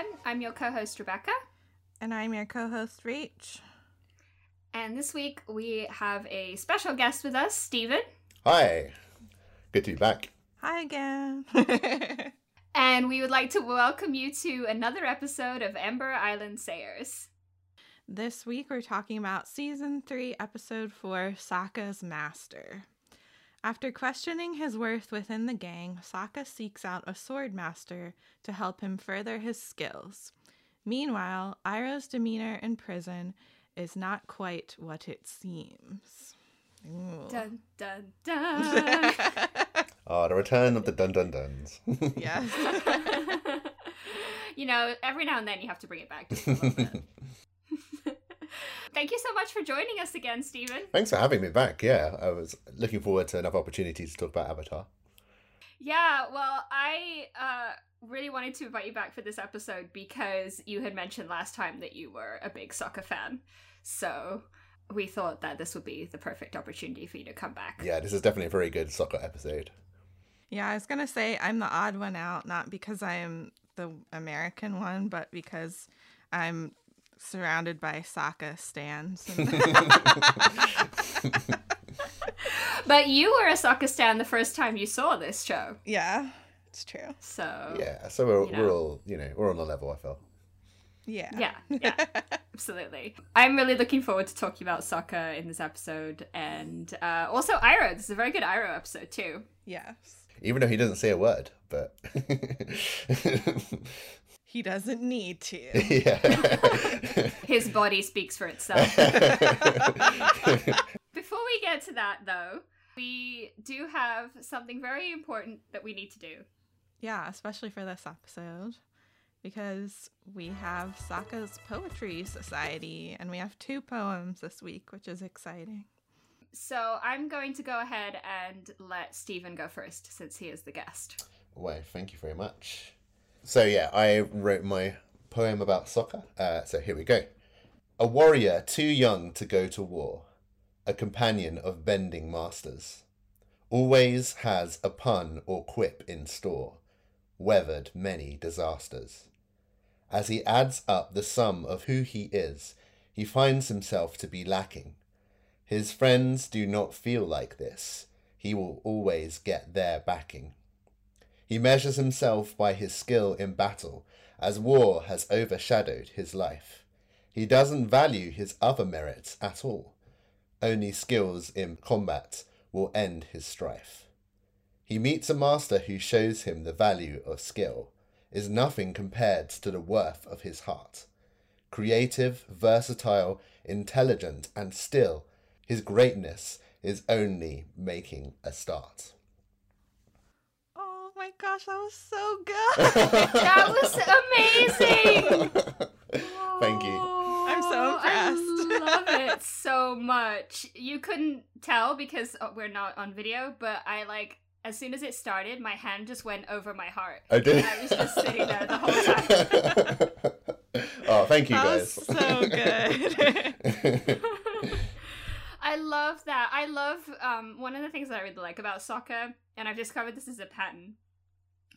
everyone. I'm your co host, Rebecca. And I'm your co host, Rach. And this week we have a special guest with us, Stephen. Hi. Good to be back. Hi again. and we would like to welcome you to another episode of Ember Island Sayers. This week we're talking about season 3, episode 4 Sokka's Master. After questioning his worth within the gang, Sokka seeks out a sword master to help him further his skills. Meanwhile, Iroh's demeanor in prison is not quite what it seems. Ooh. Dun dun dun. oh, the return of the dun dun duns. yes. you know, every now and then you have to bring it back. Thank you so much for joining us again, Stephen. Thanks for having me back. Yeah, I was looking forward to another opportunity to talk about Avatar. Yeah, well, I uh, really wanted to invite you back for this episode because you had mentioned last time that you were a big Sokka fan. So we thought that this would be the perfect opportunity for you to come back. Yeah, this is definitely a very good Sokka episode. Yeah, I was going to say I'm the odd one out, not because I am the American one, but because I'm surrounded by Sokka stands. but you were a Sokka stan the first time you saw this show. Yeah, it's true. So yeah, so we're, you know. we're all you know we're on the level. I feel. Yeah. Yeah. Yeah. absolutely. I'm really looking forward to talking about Sokka in this episode, and uh, also Iroh. This is a very good Iroh episode too. Yes. Even though he doesn't say a word, but He doesn't need to. Yeah. His body speaks for itself. Before we get to that, though, we do have something very important that we need to do. Yeah, especially for this episode, because we have Sokka's Poetry Society, and we have two poems this week, which is exciting. So I'm going to go ahead and let Stephen go first, since he is the guest. Well, thank you very much. So yeah, I wrote my poem about Sokka. Uh, so here we go. A warrior too young to go to war, a companion of bending masters, always has a pun or quip in store, weathered many disasters. As he adds up the sum of who he is, he finds himself to be lacking. His friends do not feel like this. He will always get their backing. He measures himself by his skill in battle, as war has overshadowed his life. He doesn't value his other merits at all. Only skills in combat will end his strife. He meets a master who shows him the value of skill, is nothing compared to the worth of his heart. Creative, versatile, intelligent, and still, his greatness is only making a start my gosh, that was so good. that was amazing. Thank you. I'm so impressed. I love it so much. You couldn't tell because oh, we're not on video, but I like as soon as it started, my hand just went over my heart. I did. I was just sitting there the whole time. oh, thank you that guys. so good. I love that. I love um, one of the things that I really like about Sokka, and I've discovered this is a pattern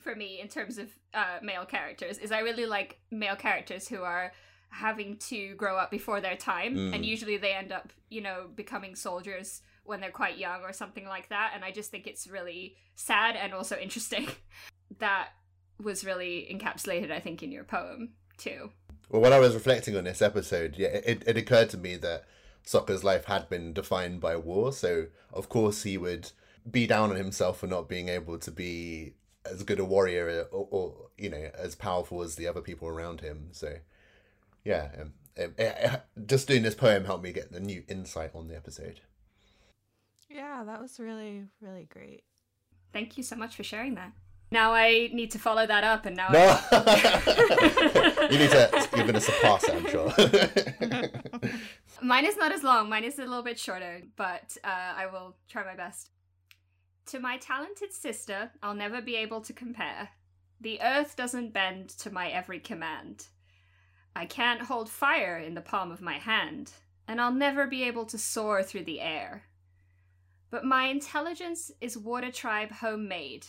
for me in terms of uh, male characters is I really like male characters who are having to grow up before their time, mm. and usually they end up, you know, becoming soldiers when they're quite young or something like that. And I just think it's really sad and also interesting. that was really encapsulated, I think, in your poem too. Well, when I was reflecting on this episode, yeah, it, it occurred to me that Sokka's life had been defined by war, so of course he would be down on himself for not being able to be as good a warrior or, or, you know as powerful as the other people around him. So yeah, um, it, it, just doing this poem helped me get a new insight on the episode. Yeah, that was really really great. Thank you so much for sharing that. Now I need to follow that up, and now no. I... you need to give it a surpass I'm sure. Mine is not as long. Mine is a little bit shorter, but uh, I will try my best. To my talented sister, I'll never be able to compare. The earth doesn't bend to my every command. I can't hold fire in the palm of my hand, and I'll never be able to soar through the air. But my intelligence is Water Tribe homemade.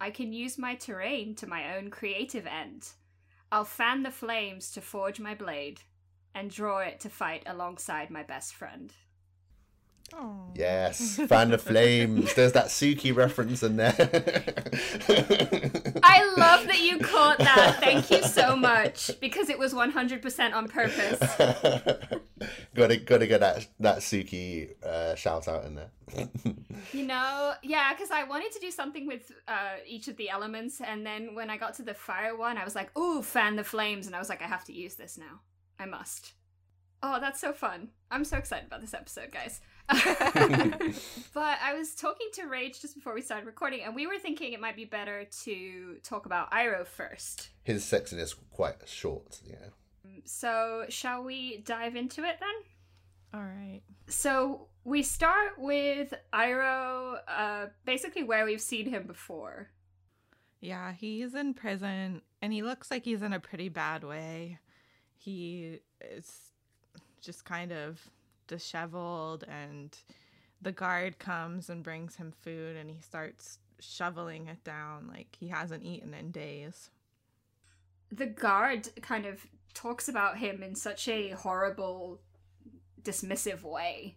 I can use my terrain to my own creative end. I'll fan the flames to forge my blade and draw it to fight alongside my best friend. Oh. Yes, fan the flames. There's that Suki reference in there. I love that you caught that. Thank you so much because it was 100% on purpose. gotta gotta get that that Suki uh, shout out in there. You know, yeah, because I wanted to do something with uh, each of the elements, and then when I got to the fire one, I was like, "Ooh, fan the flames!" And I was like, "I have to use this now. I must." Oh, that's so fun! I'm so excited about this episode, guys. but I was talking to Rach just before we started recording, and we were thinking it might be better to talk about Iroh first. His sexiness quite short, yeah. So, shall we dive into it then? All right. So we start with Iroh, uh, basically where we've seen him before. Yeah, he's in prison and he looks like he's in a pretty bad way. He is just kind of disheveled and the guard comes and brings him food and he starts shoveling it down like he hasn't eaten in days. The guard kind of talks about him in such a horrible, dismissive way.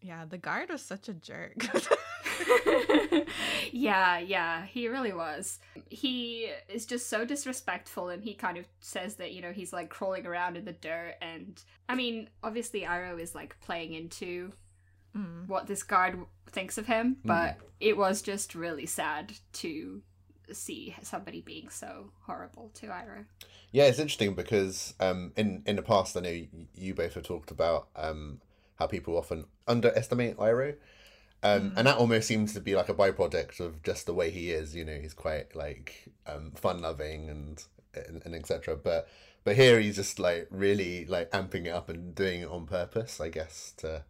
Yeah, the guard was such a jerk. yeah, yeah, he really was. He is just so disrespectful and he kind of says that, you know, he's like crawling around in the dirt and I mean, obviously Iroh is like playing into Mm. what this guard thinks of him, but it was just really sad to see somebody being so horrible to Iroh. Yeah, it's interesting because um, in in the past, I know you both have talked about um, how people often underestimate Iroh, um, and that almost seems to be like a byproduct of just the way he is. You know, he's quite like um, fun loving and and, and etc. But but here he's just like really like amping it up and doing it on purpose, I guess, to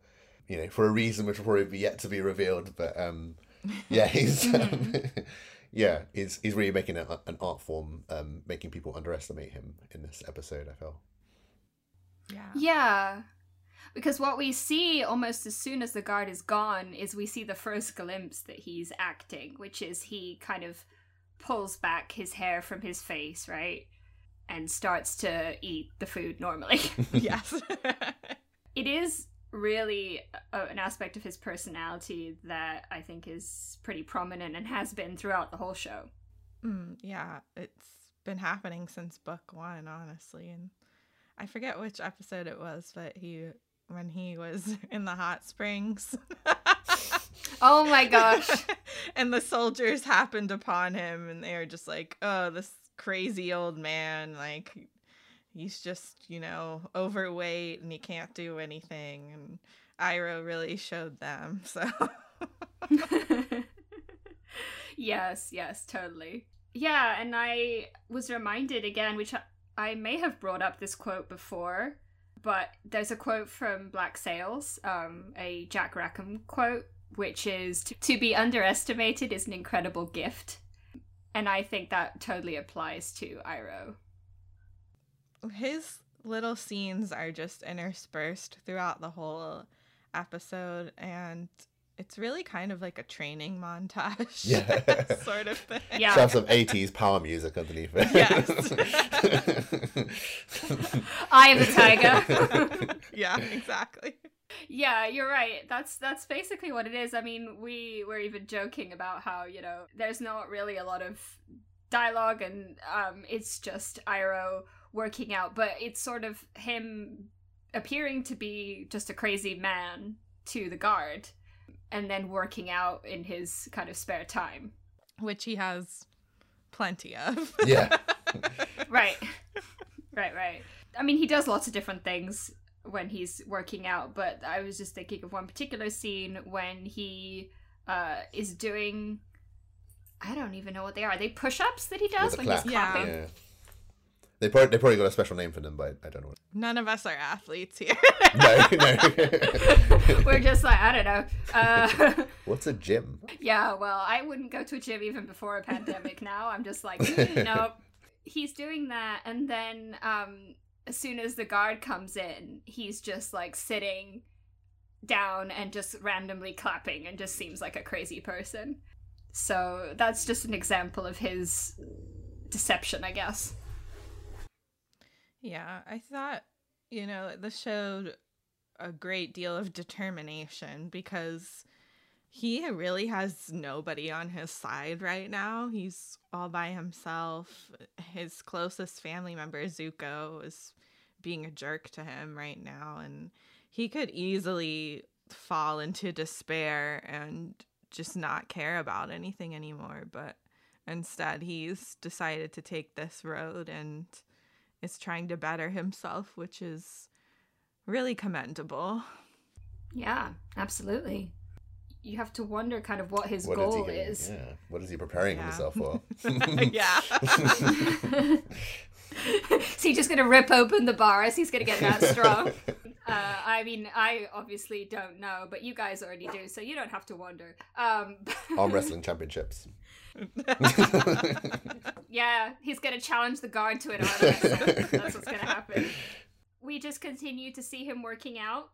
you know for a reason which will probably be yet to be revealed. But um, yeah, he's. Um, Yeah, he's he's really making it a- an art form, um, making people underestimate him in this episode. I feel. Yeah. Yeah. Because what we see almost as soon as the guard is gone is we see the first glimpse that he's acting, which is he kind of pulls back his hair from his face, right? And starts to eat the food normally. yes. it is really a, an aspect of his personality that I think is pretty prominent and has been throughout the whole show. Mm, yeah, it's been happening since book one, honestly. And I forget which episode it was, but he, when he was in the hot springs. Oh my gosh. and the soldiers happened upon him, and they were just like, oh, this crazy old man. Like, he's just, you know, overweight and he can't do anything. And Iroh really showed them. So. yes, yes, totally. Yeah, and I was reminded again, which I- I may have brought up this quote before, but there's a quote from Black Sails, um, a Jack Rackham quote, which is to, to be underestimated is an incredible gift. And I think that totally applies to Iroh. his little scenes are just interspersed throughout the whole episode and it's really kind of like a training montage Yeah. sort of thing Yeah. Should have some eighties power music underneath it. Yes, I am the tiger. yeah exactly Yeah, you're right. That's that's basically what it is. I mean, we were even joking about how, you know, there's not really a lot of dialogue and um it's just Iroh working out, but it's sort of him appearing to be just a crazy man to the guard and then working out in his kind of spare time. which he has plenty of yeah. Right. right, right. I mean, he does lots of different things when he's working out, but I was just thinking of one particular scene when he uh, is doing. I don't even know what they are. Are they push ups that he does when clap. he's Yeah. clapping? Yeah. They probably they probably got a special name for them, but I don't know. None of us are athletes here No, no. We're just like, I don't know. Uh, What's a gym? yeah, well, I wouldn't go to a gym even before a pandemic now. I'm just like, mm, nope. He's doing that, and then um, as soon as the guard comes in, he's just like sitting down and just randomly clapping and just seems like a crazy person. So that's just an example of his deception, I guess. Yeah, I thought, you know, this showed a great deal of determination because he really has nobody on his side right now. He's all by himself. His closest family member, Zuko, is being a jerk to him right now. And he could easily fall into despair and just not care about anything anymore. But instead, he's decided to take this road and is trying to better himself, which is really commendable. Yeah, absolutely. You have to wonder kind of what his What goal he gonna- is. Yeah. What is he preparing Yeah. himself for? yeah. is he just gonna rip open the bars? He's gonna get that strong. Uh, I mean, I obviously don't know, but you guys already do, so you don't have to wonder. Um, Arm wrestling championships. yeah, he's gonna challenge the guard to wrestle. That's what's gonna happen. We just continue to see him working out.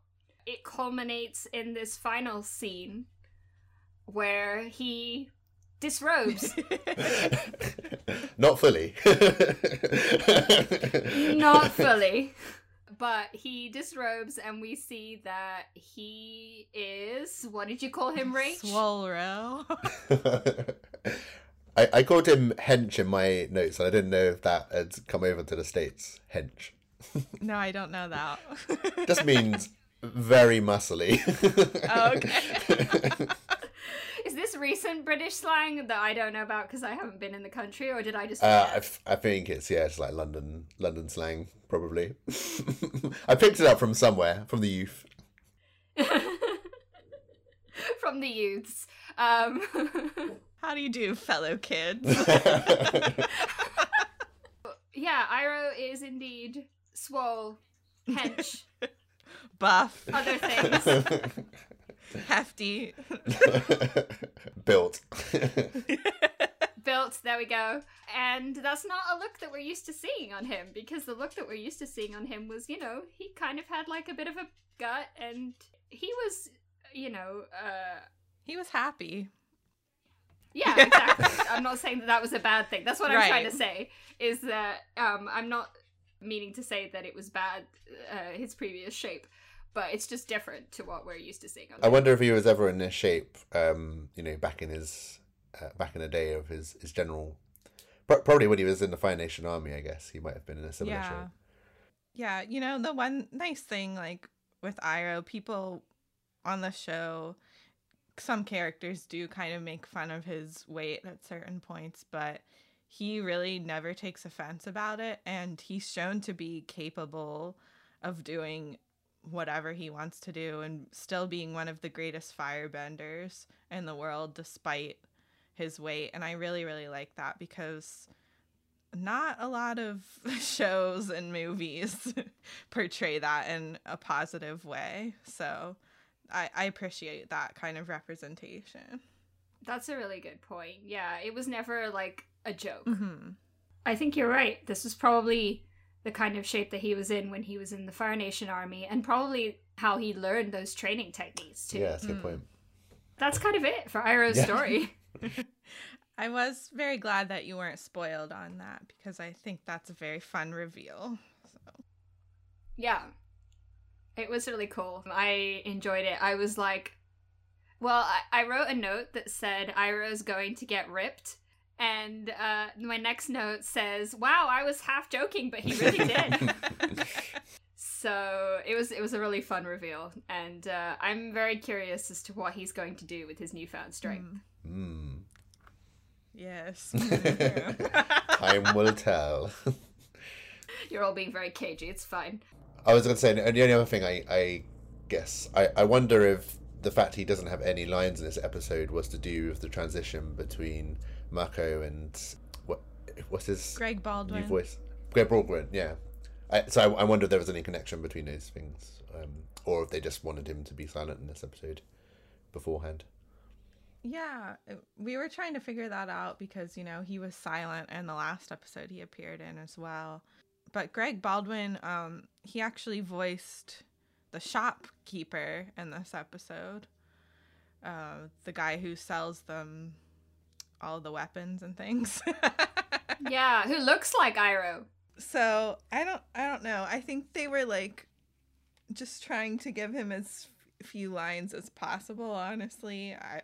It culminates in this final scene where he disrobes. Not fully. Not fully. But he disrobes, and we see that he is. What did you call him, Rach? Swolro. I, I called him Hench in my notes, and I didn't know if that had come over to the States. Hench. no, I don't know that. Just means very muscly. Oh, okay. Is this recent British slang that I don't know about because I haven't been in the country, or did I just? Uh, I, forget? f- I think it's yeah, it's like London London slang probably. I picked it up from somewhere from the youth. From the youths. Um, How do you do, fellow kids? yeah, Iroh is indeed swole, hench, Buff, other things. Hefty. Built. built. There we go. And that's not a look that we're used to seeing on him because the look that we're used to seeing on him was, you know, he kind of had like a bit of a gut and he was, you know, uh, He was happy. yeah, exactly. I'm not saying that that was a bad thing. That's what I'm trying to say is that um, I'm not meaning to say that it was bad, uh, his previous shape, but it's just different to what we're used to seeing on I wonder if he was ever in this shape, um, you know, back in his uh, back in the day of his his general. Pro- Probably when he was in the Fire Nation Army, I guess he might have been in a similar yeah. shape. Yeah, you know, the one nice thing like with Iroh, people on the show some characters do kind of make fun of his weight at certain points, but he really never takes offense about it and he's shown to be capable of doing whatever he wants to do and still being one of the greatest firebenders in the world despite his weight and I really really like that because not a lot of shows and movies portray that in a positive way. So I, I appreciate that kind of representation. That's a really good point. Yeah, it was never like a joke. Mm-hmm. I think you're right. This was probably the kind of shape that he was in when he was in the Fire Nation army, and probably how he learned those training techniques too. Yeah, that's a good Mm. point. That's kind of it for Iroh's Yeah. story. I was very glad that you weren't spoiled on that because I think that's a very fun reveal. So. yeah, it was really cool. I enjoyed it. I was like, well, I, I wrote a note that said Iroh's going to get ripped. And uh, my next note says, "Wow, I was half joking, but he really did." So it was it was a really fun reveal, and uh, I'm very curious as to what he's going to do with his newfound strength. Mm, Mm. yes. Time will tell. You're all being very cagey. It's fine. I was going to say, and the only other thing I, I guess, I, I wonder if the fact he doesn't have any lines in this episode was to do with the transition between Mako and what what's his Greg new Baldwin. voice? Greg Baldwin, yeah. I, so I, I wonder if there was any connection between those things, um, or if they just wanted him to be silent in this episode beforehand. Yeah, we were trying to figure that out because, you know, he was silent in the last episode he appeared in as well. But Greg Baldwin, um, he actually voiced the shopkeeper in this episode. Uh, the guy who sells them all the weapons and things. Yeah, who looks like Iroh? So I don't I don't know. I think they were like just trying to give him as few lines as possible, honestly. I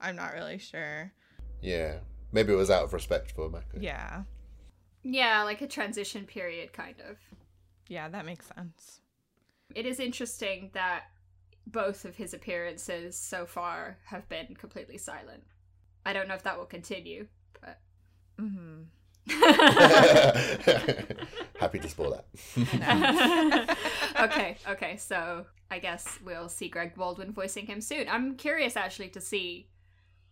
I'm not really sure. Yeah. Maybe it was out of respect for Mako. Yeah. Yeah, like a transition period, kind of. Yeah, that makes sense. It is interesting that both of his appearances so far have been completely silent. I don't know if that will continue, but. Mm-hmm. Happy to spoil that. okay, okay, so I guess we'll see Greg Baldwin voicing him soon. I'm curious actually to see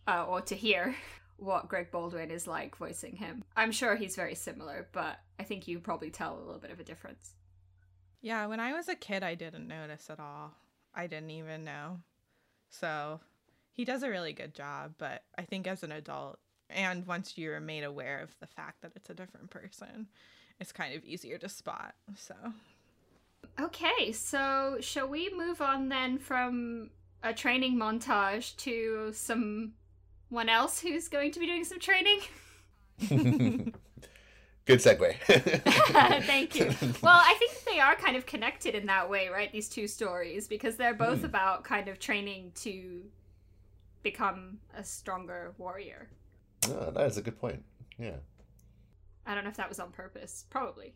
uh, or to hear what Greg Baldwin is like voicing him. I'm sure he's very similar, but I think you probably tell a little bit of a difference. Yeah, when I was a kid, I didn't notice at all. I didn't even know. So he does a really good job, but I think as an adult, and once you're made aware of the fact that it's a different person, it's kind of easier to spot. So, okay, so shall we move on then from a training montage to someone else who's going to be doing some training? Good segue. Thank you. Well, I think they are kind of connected in that way, right? These two stories, because they're both mm. about kind of training to become a stronger warrior. Oh, that is a good point. Yeah. I don't know if that was on purpose. Probably.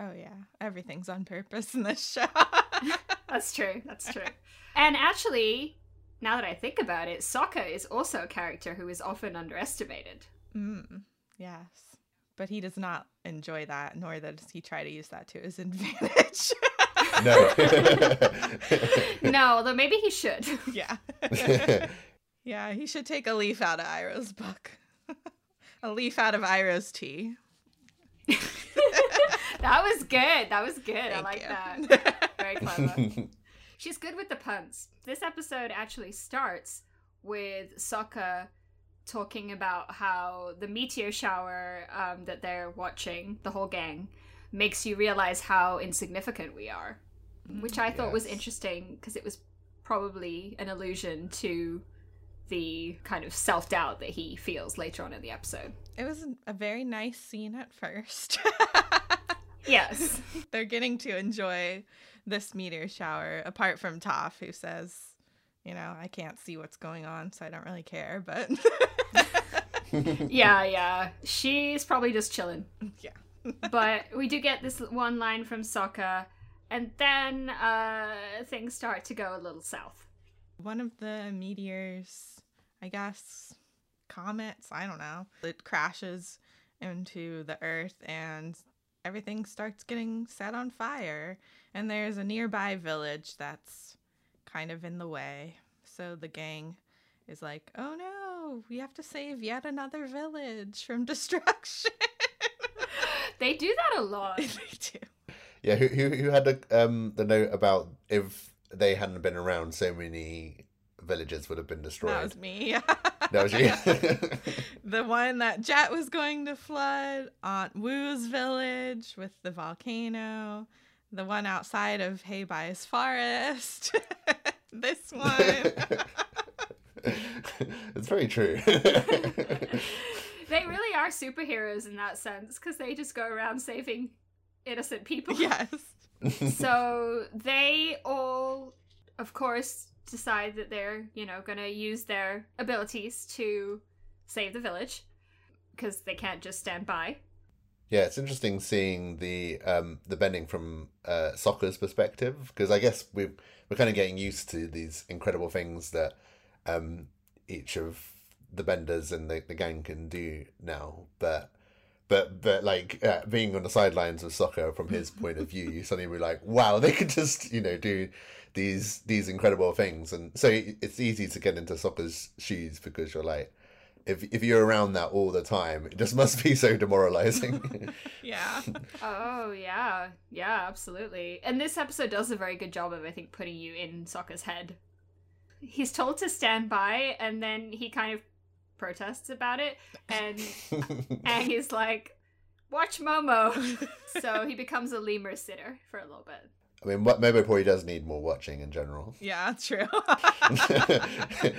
Oh yeah, everything's on purpose in this show. That's true. That's true. And actually, now that I think about it, Sokka is also a character who is often underestimated. Mm, yes but he does not enjoy that, nor does he try to use that to his advantage. no. no, although maybe he should. Yeah. Yeah, he should take a leaf out of Iroh's book. a leaf out of Iroh's tea. that was good. That was good. Thank I like you. that. Very clever. She's good with the puns. This episode actually starts with Sokka talking about how the meteor shower um, that they're watching, the whole gang, makes you realize how insignificant we are, which I thought yes. was interesting because it was probably an allusion to the kind of self doubt that he feels later on in the episode. It was a very nice scene at first. yes. They're getting to enjoy this meteor shower, apart from Toph, who says, you know, I can't see what's going on, so I don't really care, but yeah, yeah. She's probably just chilling. Yeah. but we do get this one line from Sokka, and then uh, things start to go a little south. One of the meteors, I guess, comets, I don't know, it crashes into the earth and everything starts getting set on fire. And there's a nearby village that's kind of in the way. So the gang is like, oh no, we have to save yet another village from destruction. they do that a lot. they do. Yeah, who who, who had the um the note about if they hadn't been around, so many villages would have been destroyed. That was me. that was you. the one that Jet was going to flood, Aunt Wu's village with the volcano, the one outside of Heibai's forest. this one. it's very true. they really are superheroes in that sense because they just go around saving innocent people. Yes. so they all, of course, decide that they're, you know, going to use their abilities to save the village because they can't just stand by. Yeah, it's interesting seeing the um, the bending from uh, Sokka's perspective because I guess we we're kind of getting used to these incredible things that um, each of the benders and the, the gang can do now. But but but like uh, being on the sidelines of Sokka from his point of view, you suddenly be like, wow, they could just you know do these these incredible things, and so it's easy to get into Sokka's shoes because you're like. If, if you're around that all the time, it just must be so demoralizing. yeah. Oh yeah, yeah, absolutely. And this episode does a very good job of, I think, putting you in Sokka's head he's told to stand by and then he kind of protests about it and Aang he's like watch momo so he becomes a lemur sitter for a little bit I mean, Momo probably does need more watching in general. Yeah, true.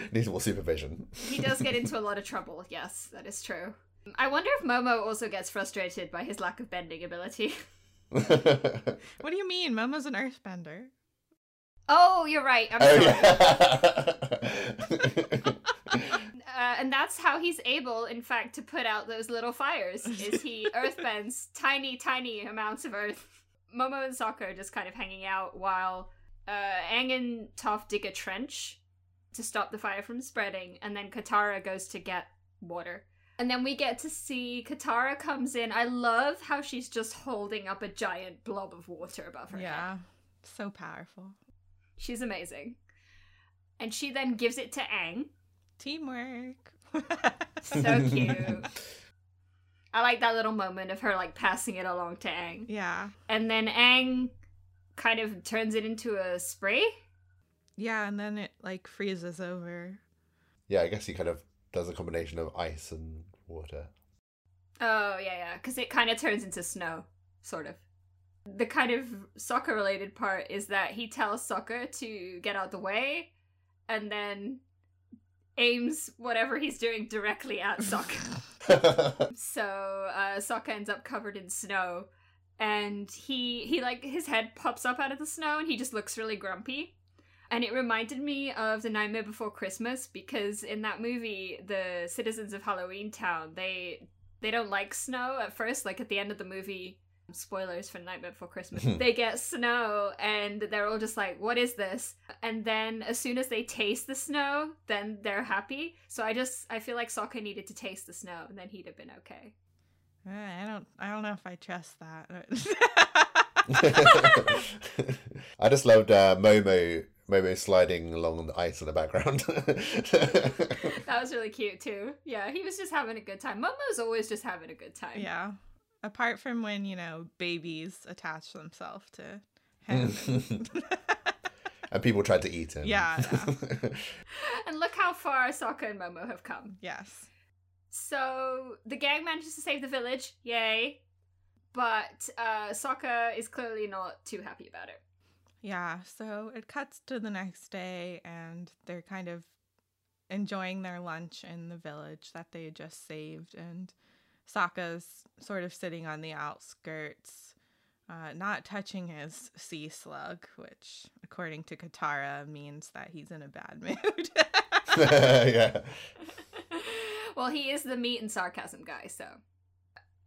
Needs more supervision. He does get into a lot of trouble. Yes, that is true. I wonder if Momo also gets frustrated by his lack of bending ability. What do you mean? Momo's an earthbender. oh, you're right. I'm oh sorry. yeah. Uh, and that's how he's able, in fact, to put out those little fires. Is he earthbends tiny, tiny amounts of earth. Momo and Sokka are just kind of hanging out while uh, Aang and Toph dig a trench to stop the fire from spreading, and then Katara goes to get water. And then we get to see Katara comes in. I love how she's just holding up a giant blob of water above her head. Yeah. So powerful. She's amazing. And she then gives it to Aang. Teamwork. So cute. I like that little moment of her like passing it along to Aang. yeah. And then Aang kind of turns it into a spray. Yeah, and then it like freezes over. yeah, I guess he kind of does a combination of ice and water. Oh, yeah, yeah. Because it kind of turns into snow, sort of. The kind of Sokka related part is that he tells Sokka to get out the way and then aims whatever he's doing directly at Sokka. So uh, Sokka ends up covered in snow, and he he like his head pops up out of the snow, and he just looks really grumpy. And it reminded me of the Nightmare Before Christmas because in that movie, the citizens of Halloween Town they they don't like snow at first. Like at the end of the movie, spoilers for Nightmare Before Christmas, they get snow, and they're all just like, "What is this?" And then as soon as they taste the snow, then they're happy. So I just I feel like Sokka needed to taste the snow, and then he'd have been okay. Uh, I don't I don't know if I trust that. I just loved uh, Momo Momo sliding along the ice in the background. That was really cute too. Yeah, he was just having a good time. Momo's always just having a good time. yeah. Apart from when, you know, babies attach themselves to him. and people tried to eat him. Yeah, And look how far Sokka and Momo have come. yes. So the gang manages to save the village, yay! But uh, Sokka is clearly not too happy about it. Yeah, so it cuts to the next day and they're kind of enjoying their lunch in the village that they had just saved and Sokka's sort of sitting on the outskirts, uh, not touching his sea slug, which according to Katara means that he's in a bad mood. yeah. well, he is the meat and sarcasm guy, so.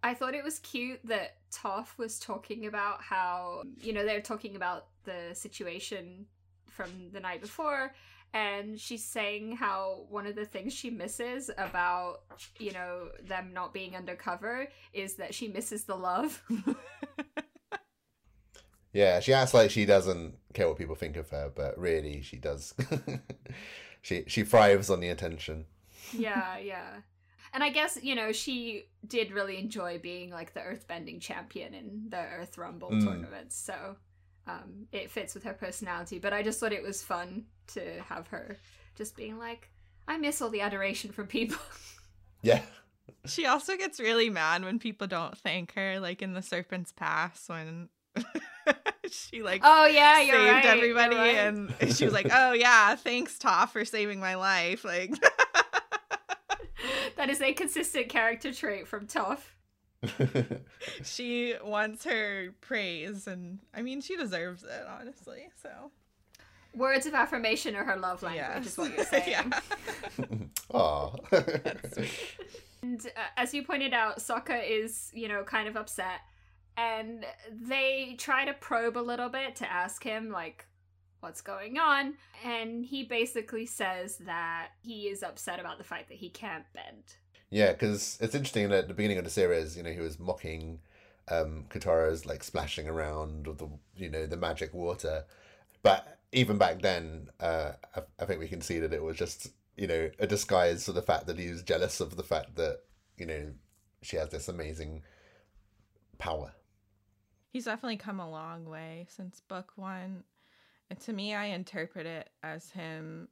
I thought it was cute that Toph was talking about how, you know, they're talking about the situation from the night before, and she's saying how one of the things she misses about, you know, them not being undercover is that she misses the love. Yeah, she acts like she doesn't care what people think of her, but really she does. she she thrives on the attention. yeah, yeah. And I guess, you know, she did really enjoy being like the earthbending champion in the Earth Rumble Mm. tournaments. So um, it fits with her personality. But I just thought it was fun to have her just being like, I miss all the adoration from people. Yeah. she also gets really mad when people don't thank her, like in the Serpent's Pass when she like oh, yeah, you're saved right. everybody you're right. and she was like, "Oh yeah, thanks Toph for saving my life." Like that is a consistent character trait from Toph. she wants her praise and I mean, she deserves it, honestly. So, Words of affirmation are her love language, yes. is what you're saying. yeah. Aw. And uh, as you pointed out, Sokka is, you know, kind of upset. And they try to probe a little bit to ask him, like, what's going on. And he basically says that he is upset about the fact that he can't bend. Yeah, because it's interesting that at the beginning of the series, you know, he was mocking um, Katara's like splashing around with the you know the magic water, but even back then, uh, I, I think we can see that it was just you know a disguise for the fact that he was jealous of the fact that you know she has this amazing power. He's definitely come a long way since book 1. And to me, I interpret it as him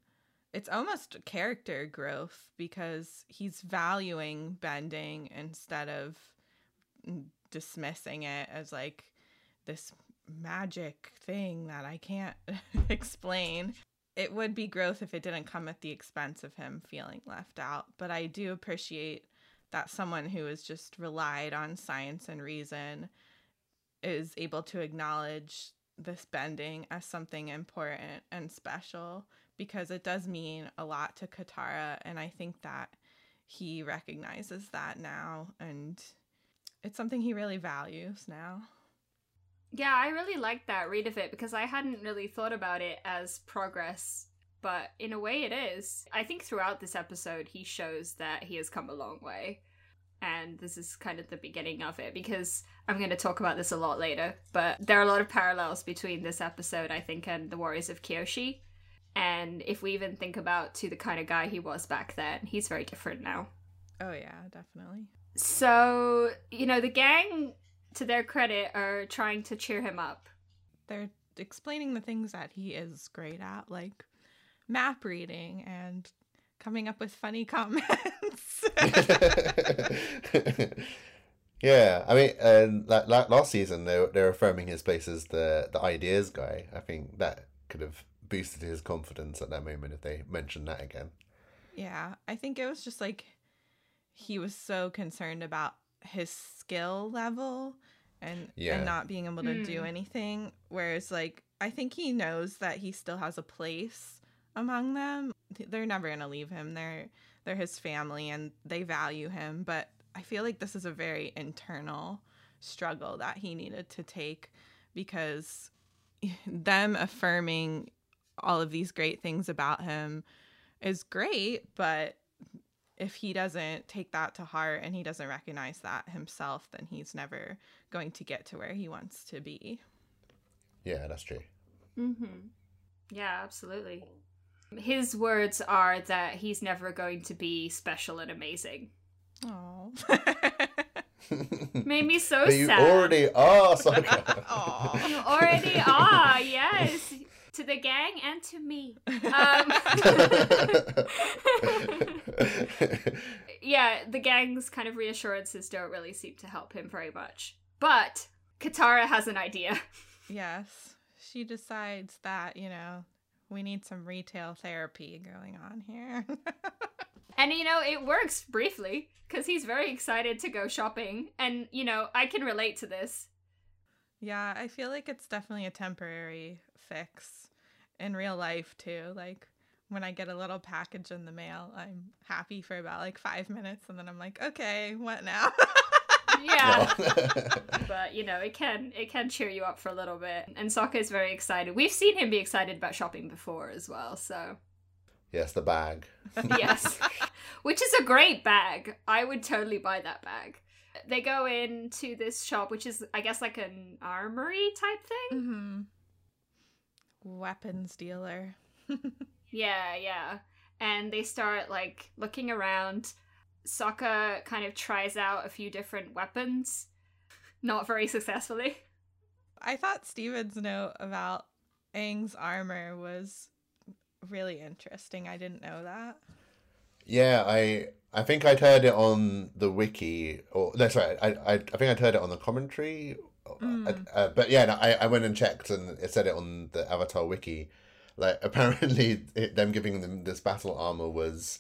it's almost character growth because he's valuing bending instead of dismissing it as like this magic thing that I can't explain. It would be growth if it didn't come at the expense of him feeling left out, but I do appreciate that someone who has just relied on science and reason is able to acknowledge this bending as something important and special because it does mean a lot to Katara and I think that he recognizes that now and it's something he really values now. Yeah, I really liked that read of it because I hadn't really thought about it as progress, but in a way it is. I think throughout this episode he shows that he has come a long way. And this is kind of the beginning of it because I'm going to talk about this a lot later. But there are a lot of parallels between this episode, I think, and the Warriors of Kyoshi. And if we even think about to the kind of guy he was back then, he's very different now. Oh, yeah, definitely. So, you know, the gang, to their credit, are trying to cheer him up. They're explaining the things that he is great at, like map reading and coming up with funny comments. yeah, I mean, and like, like last season, they they're affirming his place as the the ideas guy. I think that could have boosted his confidence at that moment if they mentioned that again. Yeah, I think it was just like he was so concerned about his skill level and Yeah. and not being able to do Mm. anything whereas like I think he knows that he still has a place among them. They're never going to leave him. They're they're his family and they value him, but I feel like this is a very internal struggle that he needed to take because them affirming all of these great things about him is great, but if he doesn't take that to heart and he doesn't recognize that himself, then he's never going to get to where he wants to be. Yeah, that's true. Mm-hmm. Yeah, absolutely. His words are that he's never going to be special and amazing. Oh. Made me so but you sad. already are, Sokka. Aw. You already are, yes. To the gang and to me. Um, yeah, the gang's kind of reassurances don't really seem to help him very much. But Katara has an idea. yes. She decides that, you know, we need some retail therapy going on here. And you know, it works briefly because he's very excited to go shopping. And you know, I can relate to this. yeah, I feel like it's definitely a temporary fix in real life too. Like when I get a little package in the mail, I'm happy for about like five minutes and then I'm like, okay, what now? Yeah. but you know, it can it can cheer you up for a little bit. And Sokka is very excited. We've seen him be excited about shopping before as well, so yes, the bag. yes. Which is a great bag. I would totally buy that bag. They go into this shop, which is I guess like an armory type thing. hmm Weapons dealer. Yeah, yeah. And they start like looking around. Sokka kind of tries out a few different weapons, not very successfully. I thought Steven's note about Aang's armor was really interesting. I didn't know that. Yeah, I I think I'd heard it on the wiki, or no, right. I I, I think I'd heard it on the commentary, Mm. uh, but yeah, no, I I went and checked, and it said it on the Avatar wiki. Like apparently, it, them giving them this battle armor was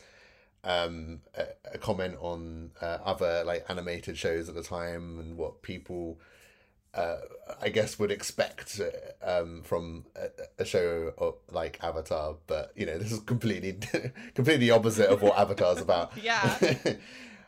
um a, a comment on uh, other like animated shows at the time and what people uh, I guess would expect um, from a, a show of, like Avatar, but you know this is completely completely opposite of what Avatar's about. Yeah.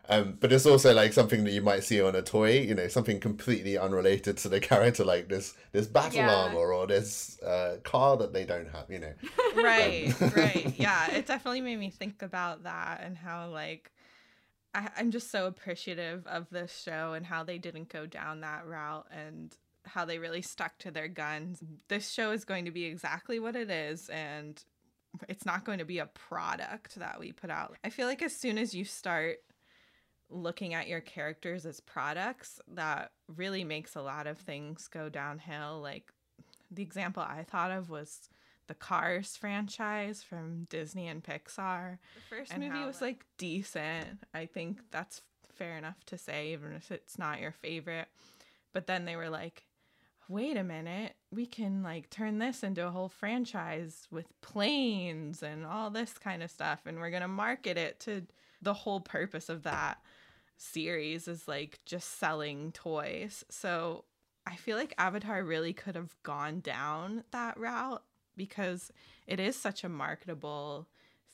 Um, but it's also like something that you might see on a toy, you know, something completely unrelated to the character, like this this battle Yeah. armor or this uh, car that they don't have, you know. right, right. Yeah, it definitely made me think about that and how like I, I'm just so appreciative of this show and how they didn't go down that route and how they really stuck to their guns. This show is going to be exactly what it is and it's not going to be a product that we put out. I feel like as soon as you start looking at your characters as products, that really makes a lot of things go downhill. Like the example I thought of was the Cars franchise from Disney and Pixar. The first And movie was like- decent. I think that's fair enough to say, even if it's not your favorite. But then they were like, wait a minute, we can like turn this into a whole franchise with planes and all this kind of stuff. And we're going to market it to the whole purpose of that. Series is like just selling toys. So I feel like Avatar really could have gone down that route because it is such a marketable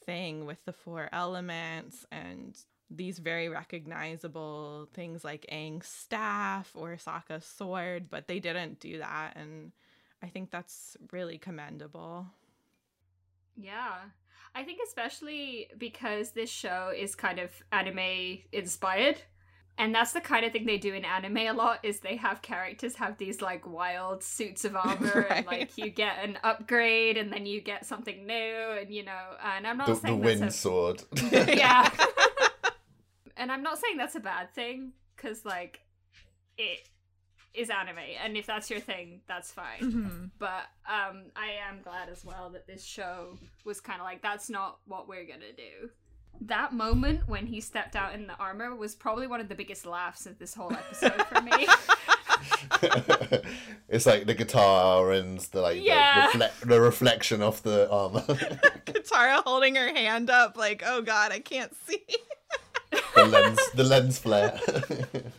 thing with the four elements and these very recognizable things like Aang's staff or Sokka's sword, but they didn't do that. And I think that's really commendable. Yeah. I think especially because this show is kind of anime inspired. And that's the kind of thing they do in anime a lot is they have characters have these like wild suits of armor Right. and like you get an upgrade and then you get something new and you know and I'm not The, the wind a sword. yeah. and I'm not saying that's a bad thing cuz like it is anime and if that's your thing that's fine Mhm. but um i am glad as well that this show was kind of like that's not what we're gonna do that moment when he stepped out in the armor was probably one of the biggest laughs of this whole episode for me it's like the guitar and the like Yeah. the, refle- the reflection off the armor. Katara holding her hand up, like, oh god, I can't see. the lens the lens flare.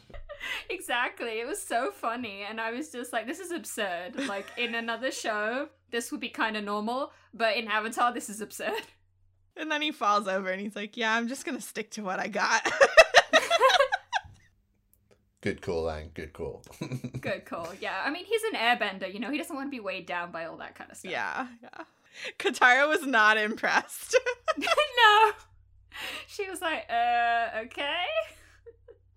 exactly it was so funny and i was just like this is absurd like in another show this would be kind of normal but in avatar this is absurd And then he falls over and he's like, yeah, I'm just gonna stick to what I got. good call, Aang. Good call. good call yeah i mean he's an airbender you know he doesn't want to be weighed down by all that kind of stuff yeah, yeah. Katara was not impressed. no. She was like, uh, okay.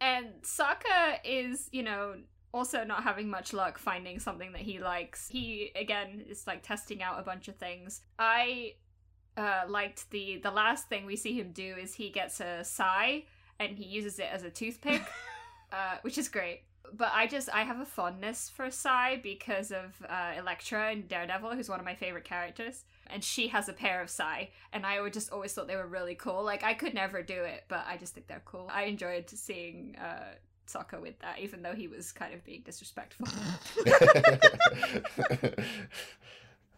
And Sokka is, you know, also not having much luck finding something that he likes. He again is like testing out a bunch of things. I uh liked the the last thing we see him do is he gets a sai and he uses it as a toothpick, uh, which is great. But I just I have a fondness for Sai because of uh, Elektra and Daredevil, who's one of my favorite characters, and she has a pair of Sai, and I would just always thought they were really cool. Like I could never do it, but I just think they're cool. I enjoyed seeing uh, Sokka with that, even though he was kind of being disrespectful.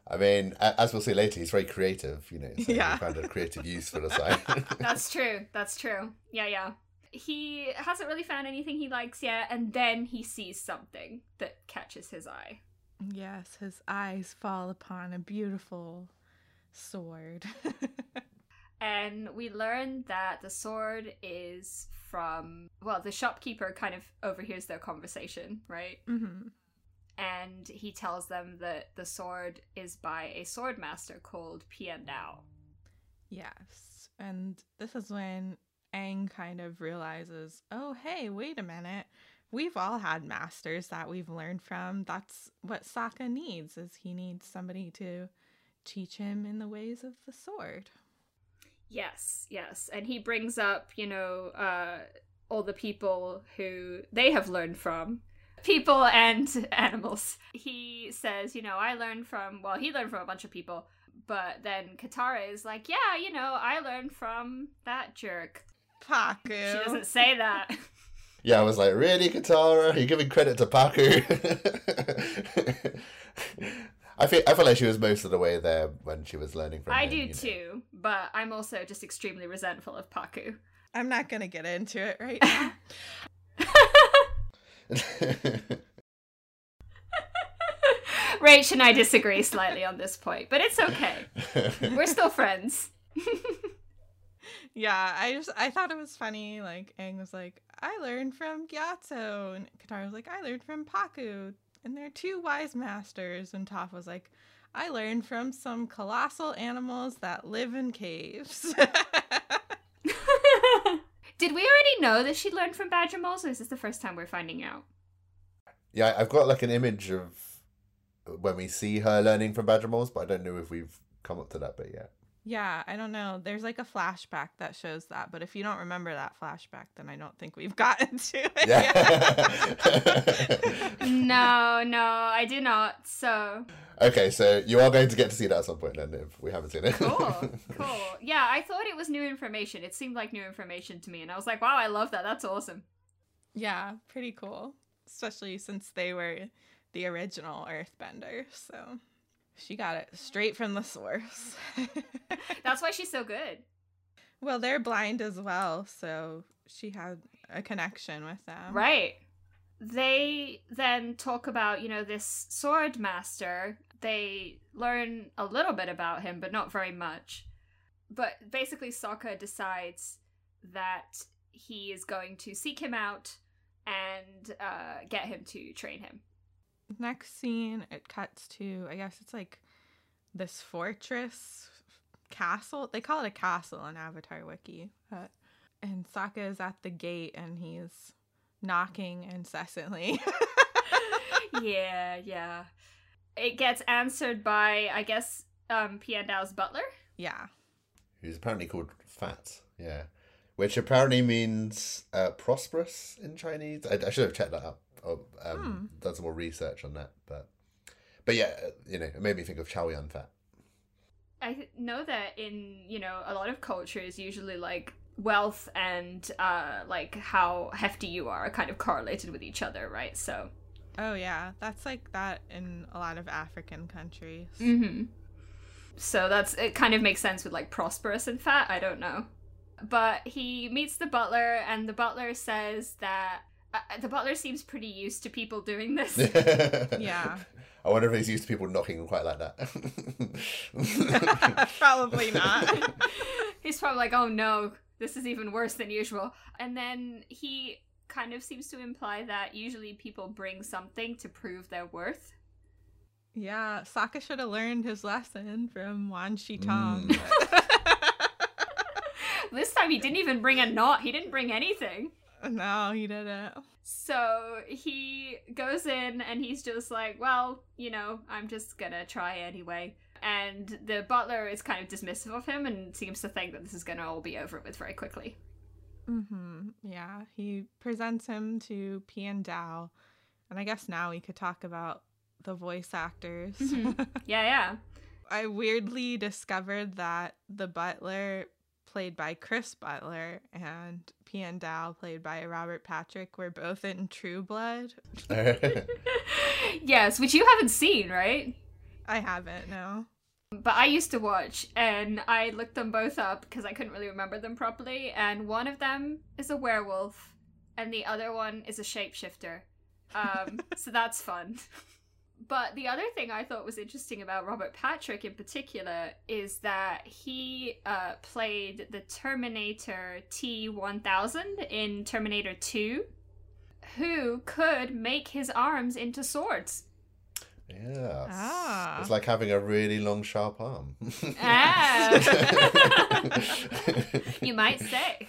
I mean, as we'll see later, he's very creative. You know, so Yeah. he found a creative use for the sign. That's true. That's true. Yeah, yeah. He hasn't really found anything he likes yet, and then he sees something that catches his eye. yes, his eyes fall upon a beautiful sword. and we learn that the sword is from well the shopkeeper kind of overhears their conversation right hmm and he tells them that the sword is by a sword master called Pian Dao. Yes. And this is when Aang kind of realizes, oh, hey, wait a minute. We've all had masters that we've learned from. That's what Sokka needs, is he needs somebody to teach him in the ways of the sword. Yes, yes. And he brings up, you know, uh, all the people who they have learned from. People and animals. He says, you know, I learned from, well, he learned from a bunch of people, but then Katara is like, yeah, you know, I learned from that jerk. Pakku. She doesn't say that. yeah, I was like, really, Katara? You're giving credit to Pakku? I feel I feel like she was most of the way there when she was learning from I him, do you know. too, but I'm also just extremely resentful of Pakku. I'm not going to get into it right now. Rach and I disagree slightly on this point, but it's okay. We're still friends. yeah, I just I thought it was funny. Like Aang was like, I learned from Gyatso, and Katara was like, I learned from Pakku, and they're two wise masters. And Toph was like, I learned from some colossal animals that live in caves. Did we already know that she learned from Badger Moles, or is this the first time we're finding out? yeah, I've got like an image of when we see her learning from Badger Moles, but I don't know if we've come up to that bit yet. Yeah, I don't know. There's like a flashback that shows that, but if you don't remember that flashback, then I don't think we've gotten to it. yet. Yeah. no, no, I do not. So okay, so you are going to get to see that at some point then if we haven't seen it. cool, cool. Yeah, I thought it was new information. It seemed like new information to me, and I was like, wow, I love that. That's awesome. Yeah, pretty cool. Especially since they were the original Earthbenders. So she got it straight from the source. That's why she's so good. well, they're blind as well. So she had a connection with them. Right. They then talk about, you know, this sword master. They learn a little bit about him, but not very much. But basically, Sokka decides that he is going to seek him out and uh, get him to train him. Next scene, it cuts to, I guess it's like this fortress castle. They call it a castle on Avatar Wiki. But, and Sokka is at the gate and he's knocking incessantly. yeah, yeah. It gets answered by, I guess, um, Piandao's butler. yeah. Who's apparently called Fat. Yeah. Which apparently means uh, prosperous in Chinese. I, I should have checked that up. Or, um, Done some more research on that. But but yeah, uh, you know, it made me think of Chow Yun Fat. I know that in you know a lot of cultures, usually like wealth and uh like how hefty you are are kind of correlated with each other, right? So. Oh, yeah. That's like that in a lot of African countries. Mm-hmm. So that's it. Kind of makes sense with like prosperous and fat. I don't know, but he meets the butler, and the butler says that uh, the butler seems pretty used to people doing this. Yeah. I wonder if he's used to people knocking quite like that. Probably not. He's probably like, oh no, this is even worse than usual. And then he kind of seems to imply that usually people bring something to prove their worth. yeah, Sokka should have learned his lesson from Wan Shi Mm. Tong. This time he didn't even bring a knot, he didn't bring anything. no, he didn't. So he goes in and he's just like, well, you know, I'm just gonna try anyway. And the butler is kind of dismissive of him and seems to think that this is gonna all be over with very quickly. hmm Yeah, he presents him to Pian Dao. And I guess now we could talk about the voice actors. Mhm. Yeah, yeah. I weirdly discovered that the butler, played by Chris Butler, and Pian Dao, played by Robert Patrick, were both in True Blood. yes, which you haven't seen, right? I haven't, no. But I used to watch, and I looked them both up because I couldn't really remember them properly. And one of them is a werewolf, and the other one is a shapeshifter. Um, so that's fun. But the other thing I thought was interesting about Robert Patrick in particular is that he uh, played the Terminator T 1000 in Terminator 2, who could make his arms into swords. Yes. Ah. It's like having a really long, sharp arm. Ah. you might say.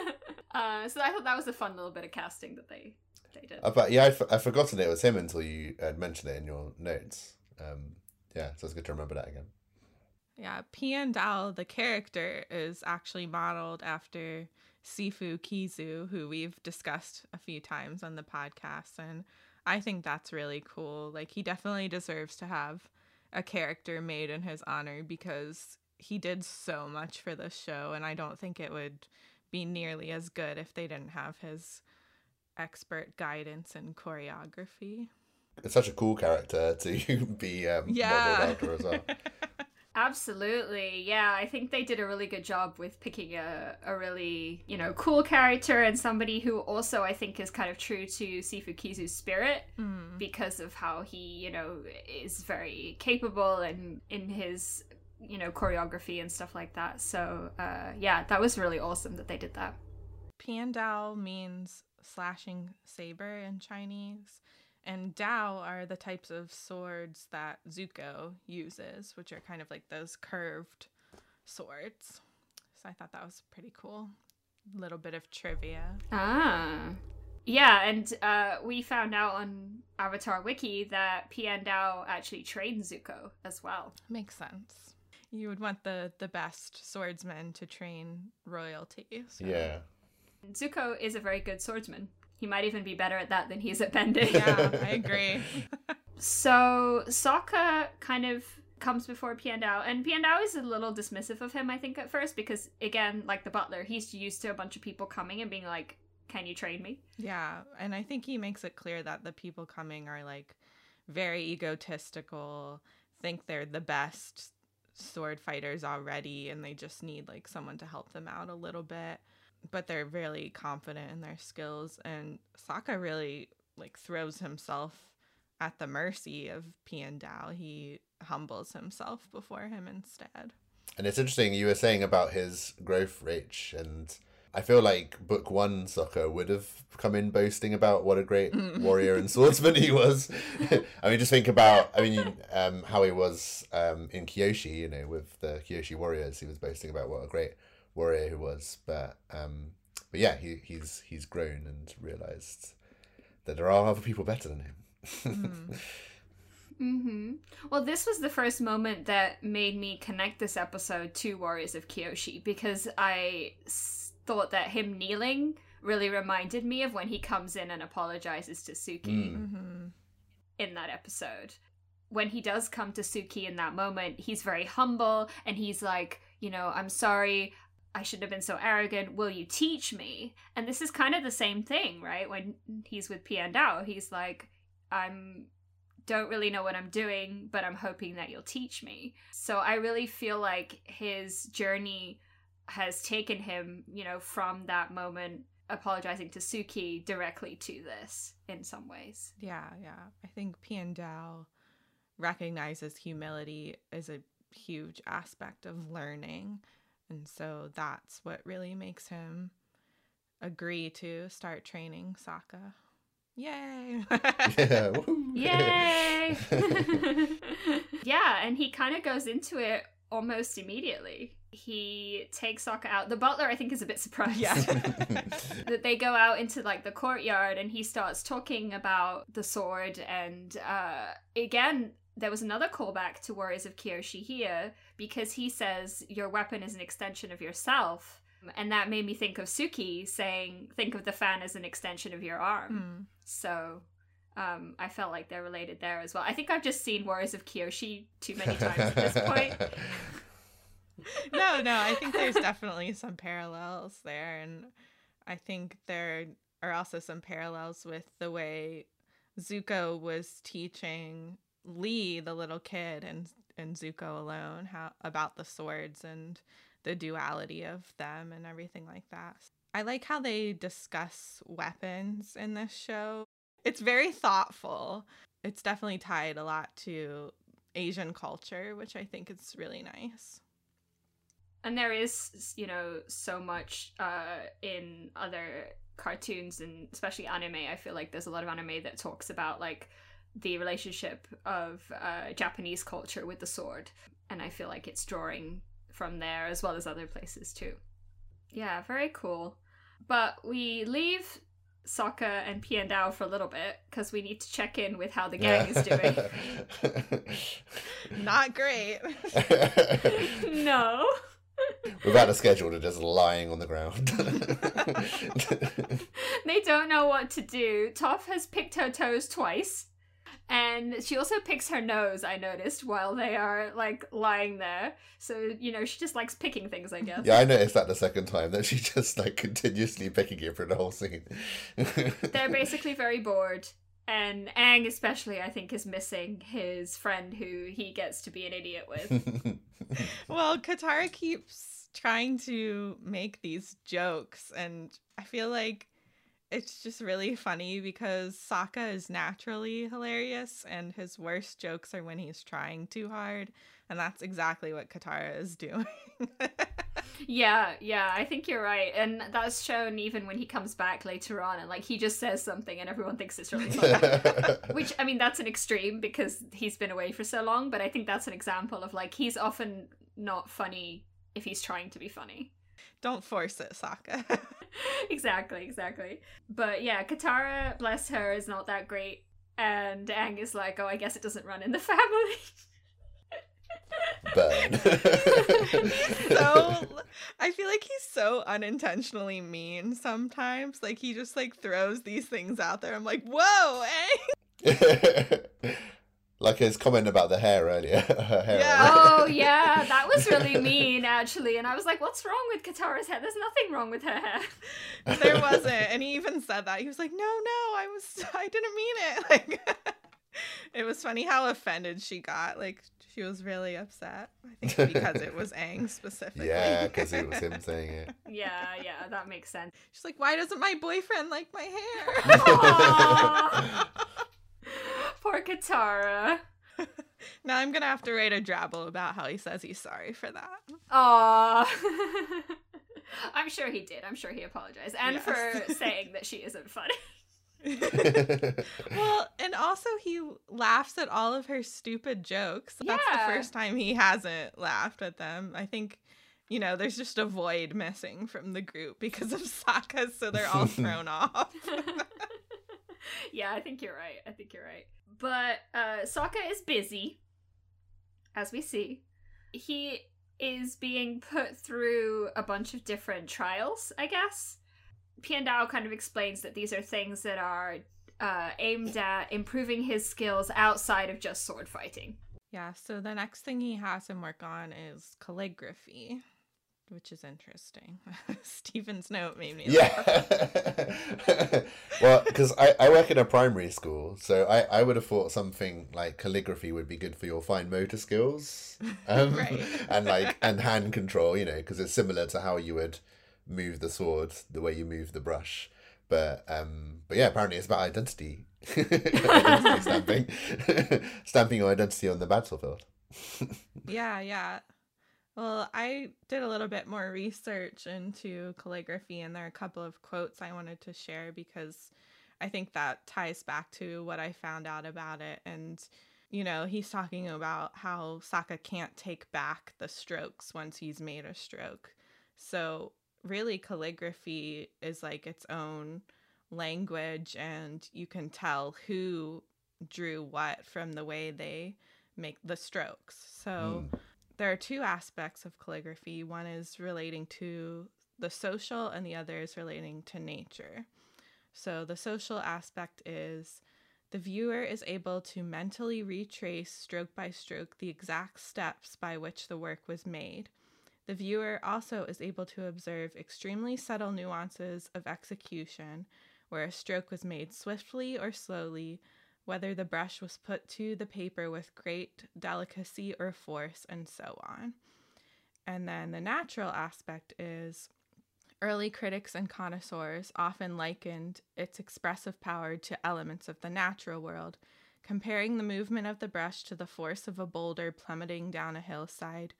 uh, so I thought that was a fun little bit of casting that they they. Uh, but yeah, I'd, f- I'd forgotten it was him until you had mentioned it in your notes. Um, yeah, so it's good to remember that again. Yeah, Pian Dao, the character, is actually modeled after Sifu Kisu, who we've discussed a few times on the podcast. And I think that's really cool. Like, he definitely deserves to have a character made in his honor because he did so much for this show. And I don't think it would be nearly as good if they didn't have his expert guidance and choreography. It's such a cool character to be um, Yeah. modeled after as well. Absolutely, yeah. I think they did a really good job with picking a, a really you know cool character and somebody who also I think is kind of true to Sifu Kisu's spirit Mm. because of how he you know is very capable and in his you know choreography and stuff like that. So uh, yeah, that was really awesome that they did that. Pian Dao means slashing saber in Chinese, and Dao are the types of swords that Zuko uses, which are kind of like those curved swords. So I thought that was pretty cool. Little bit of trivia. Ah. Yeah, and uh, we found out on Avatar Wiki that Pian Dao actually trained Zuko as well. Makes sense. You would want the the best swordsman to train royalty. So. Yeah. Zuko is a very good swordsman. He might even be better at that than he is at bending. Yeah, I agree. So Sokka kind of comes before Piandao, and Piandao is a little dismissive of him, I think, at first, because again, like the butler, he's used to a bunch of people coming and being like, Can you train me? Yeah, and I think he makes it clear that the people coming are like very egotistical, think they're the best sword fighters already and they just need like someone to help them out a little bit. But they're really confident in their skills and Sokka really like throws himself at the mercy of Piandao. He humbles himself before him instead. And it's interesting you were saying about his growth rate and I feel like book one Sokka would have come in boasting about what a great warrior and swordsman he was. I mean, just think about, I mean, um, how he was um, in Kyoshi, you know, with the Kyoshi warriors. He was boasting about what a great warrior he was. But, um, but yeah, he, he's he's grown and realized that there are other people better than him. Mm. Mm-hmm. Well, this was the first moment that made me connect this episode to Warriors of Kyoshi because I s- thought that him kneeling really reminded me of when he comes in and apologizes to Suki Mm. hmm in that episode. When he does come to Suki in that moment, he's very humble and he's like, you know, I'm sorry. I shouldn't have been so arrogant. Will you teach me? And this is kind of the same thing, right? When he's with Piandao, he's like, I'm don't really know what I'm doing, but I'm hoping that you'll teach me. So I really feel like his journey has taken him, you know, from that moment apologizing to Suki directly to this in some ways. Yeah, yeah. I think Piandao recognizes humility as a huge aspect of learning. And so that's what really makes him agree to start training Sokka. Yay! yeah. Yay! yeah, and he kind of goes into it almost immediately. He takes Sokka out. The butler, I think, is a bit surprised. Yeah. that they go out into like the courtyard and he starts talking about the sword and uh again there was another callback to Warriors of Kyoshi here because he says your weapon is an extension of yourself and that made me think of Suki saying think of the fan as an extension of your arm. Hmm. So um, I felt like they're related there as well. I think I've just seen Warriors of Kyoshi too many times at this point. no, no, I think there's definitely some parallels there. And I think there are also some parallels with the way Zuko was teaching Lee, the little kid, and, and Zuko alone, how about the swords and the duality of them and everything like that. I like how they discuss weapons in this show. It's very thoughtful. It's definitely tied a lot to Asian culture, which I think is really nice. and there is you know so much uh in other cartoons and especially anime i feel like there's a lot of anime that talks about like the relationship of uh japanese culture with the sword and i feel like it's drawing from there as well as other places too yeah very cool but we leave Sokka and Piandao for a little bit because we need to check in with how the gang is doing. Not great. no. Without a schedule, they're just lying on the ground. they don't know what to do. Toph has picked her toes twice. And she also picks her nose, I noticed, while they are like lying there. So, you know, she just likes picking things, I guess. yeah, I noticed that the second time that she just like continuously picking it for the whole scene. They're basically very bored. And Aang, especially, I think, is missing his friend who he gets to be an idiot with. well, Katara keeps trying to make these jokes, and I feel like it's just really funny because Sokka is naturally hilarious, and his worst jokes are when he's trying too hard, and that's exactly what Katara is doing. Yeah, yeah, I think you're right. And that's shown even when he comes back later on and like he just says something and everyone thinks it's really funny. Which I mean that's an extreme because he's been away for so long, but I think that's an example of like he's often not funny if he's trying to be funny. Don't force it, Sokka. exactly, exactly. But yeah, Katara, bless her, is not that great. And Aang is like, oh, I guess it doesn't run in the family. Burn. so I feel like he's so unintentionally mean sometimes. Like he just like throws these things out there. I'm like, whoa, eh? Like his comment about the hair earlier. Her hair Yeah. earlier. oh yeah, that was really mean actually. And I was like, what's wrong with Katara's hair? There's nothing wrong with her hair. There wasn't. And he even said that. He was like, no, no, I was I didn't mean it. Like it was funny how offended she got. Like she was really upset. I think because it was Aang specifically. Yeah, because it was him saying it. Yeah, yeah, that makes sense. She's like, why doesn't my boyfriend like my hair? Aw. Poor Katara. now I'm gonna have to write a drabble about how he says he's sorry for that. Aw. I'm sure he did. I'm sure he apologized. And Yes. for saying that she isn't funny. well, and also he laughs at all of her stupid jokes. That's Yeah. the first time he hasn't laughed at them. I think, you know, there's just a void missing from the group because of Sokka, so they're all thrown off. yeah, I think you're right. I think you're right. But uh Sokka is busy, as we see. He is being put through a bunch of different trials, I guess. Pian Dao kind of explains that these are things that are uh, aimed at improving his skills outside of just sword fighting. Yeah, so the next thing he has him work on is calligraphy, which is interesting. Stephen's note made me laugh. Yeah. well, because I, I work in a primary school, so I, I would have thought something like calligraphy would be good for your fine motor skills, um, Right. and like and hand control, you know, because it's similar to how you would move the sword, the way you move the brush. But um, but yeah, apparently it's about identity, identity stamping, stamping your identity on the battlefield. Yeah, yeah. Well, I did a little bit more research into calligraphy, and there are a couple of quotes I wanted to share because I think that ties back to what I found out about it. And, you know, he's talking about how Sokka can't take back the strokes once he's made a stroke. So, really, calligraphy is like its own language, and you can tell who drew what from the way they make the strokes. So Mm. There are two aspects of calligraphy. One is relating to the social, and the other is relating to nature. So the social aspect is the viewer is able to mentally retrace stroke by stroke the exact steps by which the work was made. The viewer also is able to observe extremely subtle nuances of execution, where a stroke was made swiftly or slowly, whether the brush was put to the paper with great delicacy or force, and so on. And then the natural aspect is early critics and connoisseurs often likened its expressive power to elements of the natural world, comparing the movement of the brush to the force of a boulder plummeting down a hillside,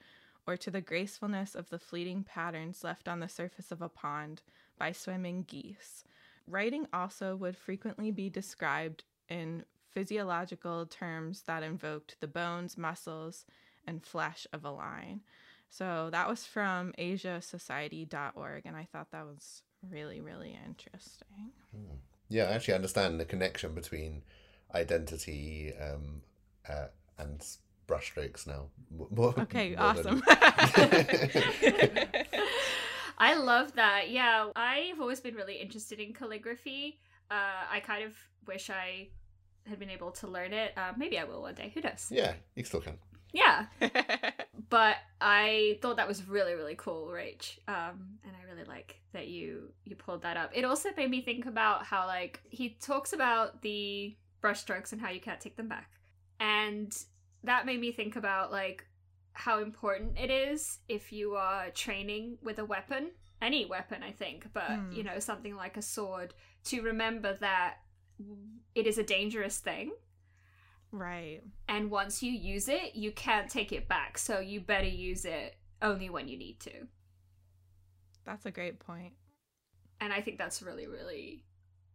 or to the gracefulness of the fleeting patterns left on the surface of a pond by swimming geese. Writing also would frequently be described in physiological terms that invoked the bones, muscles, and flesh of a line. So that was from asiasociety.org, and I thought that was really, really interesting. Yeah, I actually understand the connection between identity um, uh, and brushstrokes now. More, Okay, more than- awesome. I love that. Yeah, I've always been really interested in calligraphy. Uh, I kind of wish I had been able to learn it. Uh, maybe I will one day. Who knows? yeah, you still can. Yeah, but I thought that was really really cool, Rach. Um, and I really like that you you pulled that up. It also made me think about how like he talks about the brushstrokes and how you can't take them back, and that made me think about like how important it is if you are training with a weapon, any weapon, I think, but Hmm. you know something like a sword, to remember that it is a dangerous thing right. and once you use it, you can't take it back. So you better use it only when you need to. That's a great point. And I think that's really, really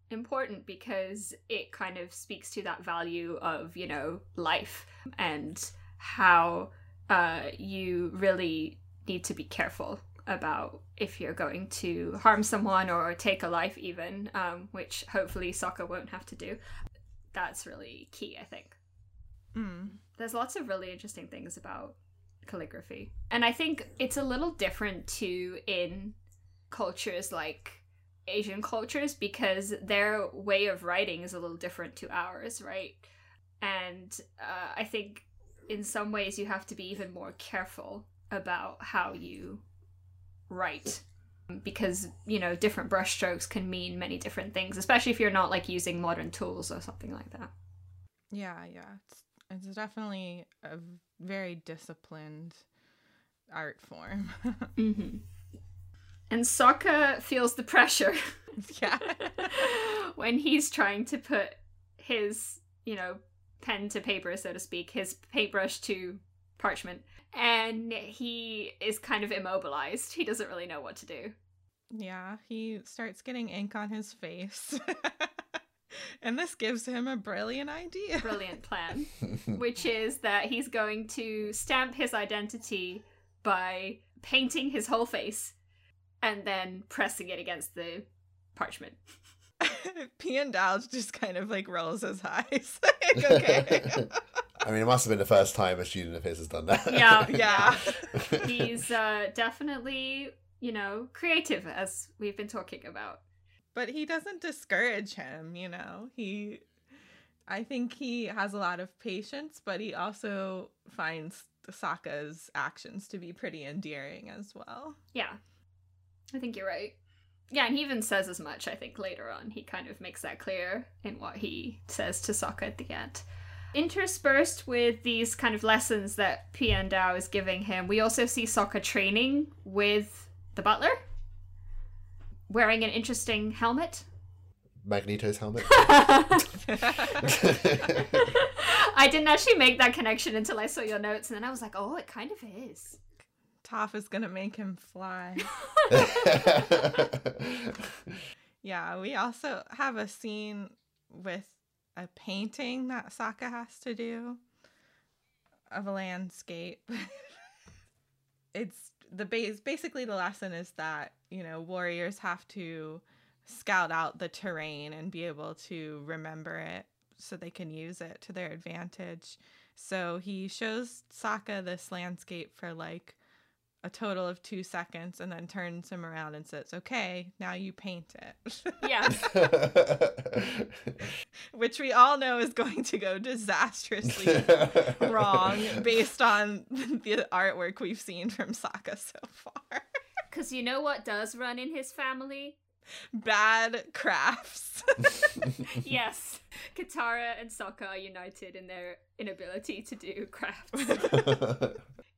important because it kind of speaks to that value of, you know, life and how uh, you really need to be careful about if you're going to harm someone or take a life, even, um, which hopefully Sokka won't have to do. That's really key, I think. Mm. there's lots of really interesting things about calligraphy. And I think it's a little different too in cultures like Asian cultures because their way of writing is a little different to ours, right? And uh, I think in some ways you have to be even more careful about how you write because you know different brushstrokes can mean many different things especially if you're not like using modern tools or something like that Yeah, yeah. It's It's definitely a very disciplined art form. Mm-hmm. And Sokka feels the pressure yeah. when he's trying to put his, you know, pen to paper, so to speak, his paintbrush to parchment, and he is kind of immobilized. He doesn't really know what to do. Yeah, he starts getting ink on his face. and this gives him a brilliant idea. Brilliant plan, which is that he's going to stamp his identity by painting his whole face and then pressing it against the parchment. Piandao just kind of like rolls his eyes. like, okay. I mean, it must have been the first time a student of his has done that. Yeah. yeah. He's uh, definitely, you know, creative, as we've been talking about. But he doesn't discourage him, you know. He I think he has a lot of patience, but he also finds Sokka's actions to be pretty endearing as well. Yeah, I think you're right. Yeah, and he even says as much, I think, later on. He kind of makes that clear in what he says to Sokka at the end. Interspersed with these kind of lessons that Piandao is giving him, we also see Sokka training with the butler, wearing an interesting helmet. Magneto's helmet. I didn't actually make that connection until I saw your notes, and then I was like, oh, it kind of is. Toph is gonna make him fly. yeah, we also have a scene with a painting that Sokka has to do of a landscape. it's the base basically the lesson is that, you know, warriors have to scout out the terrain and be able to remember it so they can use it to their advantage. So he shows Sokka this landscape for like a total of two seconds and then turns him around and says, Okay, now you paint it. Yeah. Which we all know is going to go disastrously wrong based on the artwork we've seen from Sokka so far. Because you know what does run in his family? Bad crafts. yes. Katara and Sokka are united in their inability to do crafts.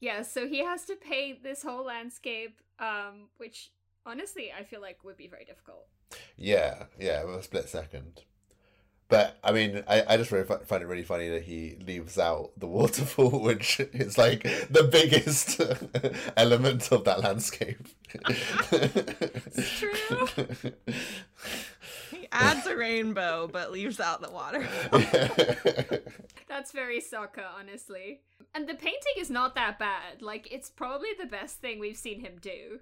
Yeah, so he has to paint this whole landscape, um, which honestly I feel like would be very difficult. yeah, yeah, a split second. But I mean, I, I just really fi- find it really funny that he leaves out the waterfall, which is like the biggest element of that landscape. It's true. he adds a rainbow but leaves out the water. That's very Sokka, honestly. And the painting is not that bad. Like, it's probably the best thing we've seen him do.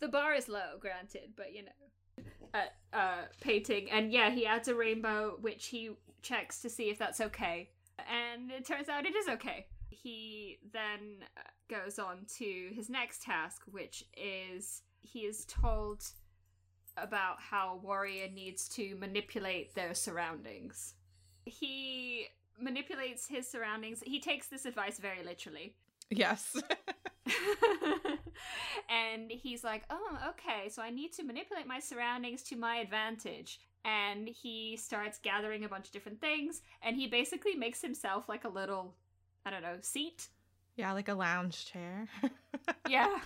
The bar is low, granted, but you know. At uh, painting. And yeah, he adds a rainbow, which he checks to see if that's okay. And it turns out it is okay. He then uh, goes on to his next task, which is he is told about how warrior needs to manipulate their surroundings. He manipulates his surroundings. He takes this advice very literally. yes. and he's like, "Oh, okay. So I need to manipulate my surroundings to my advantage." And he starts gathering a bunch of different things, and he basically makes himself like a little, I don't know, seat. yeah, like a lounge chair. Yeah.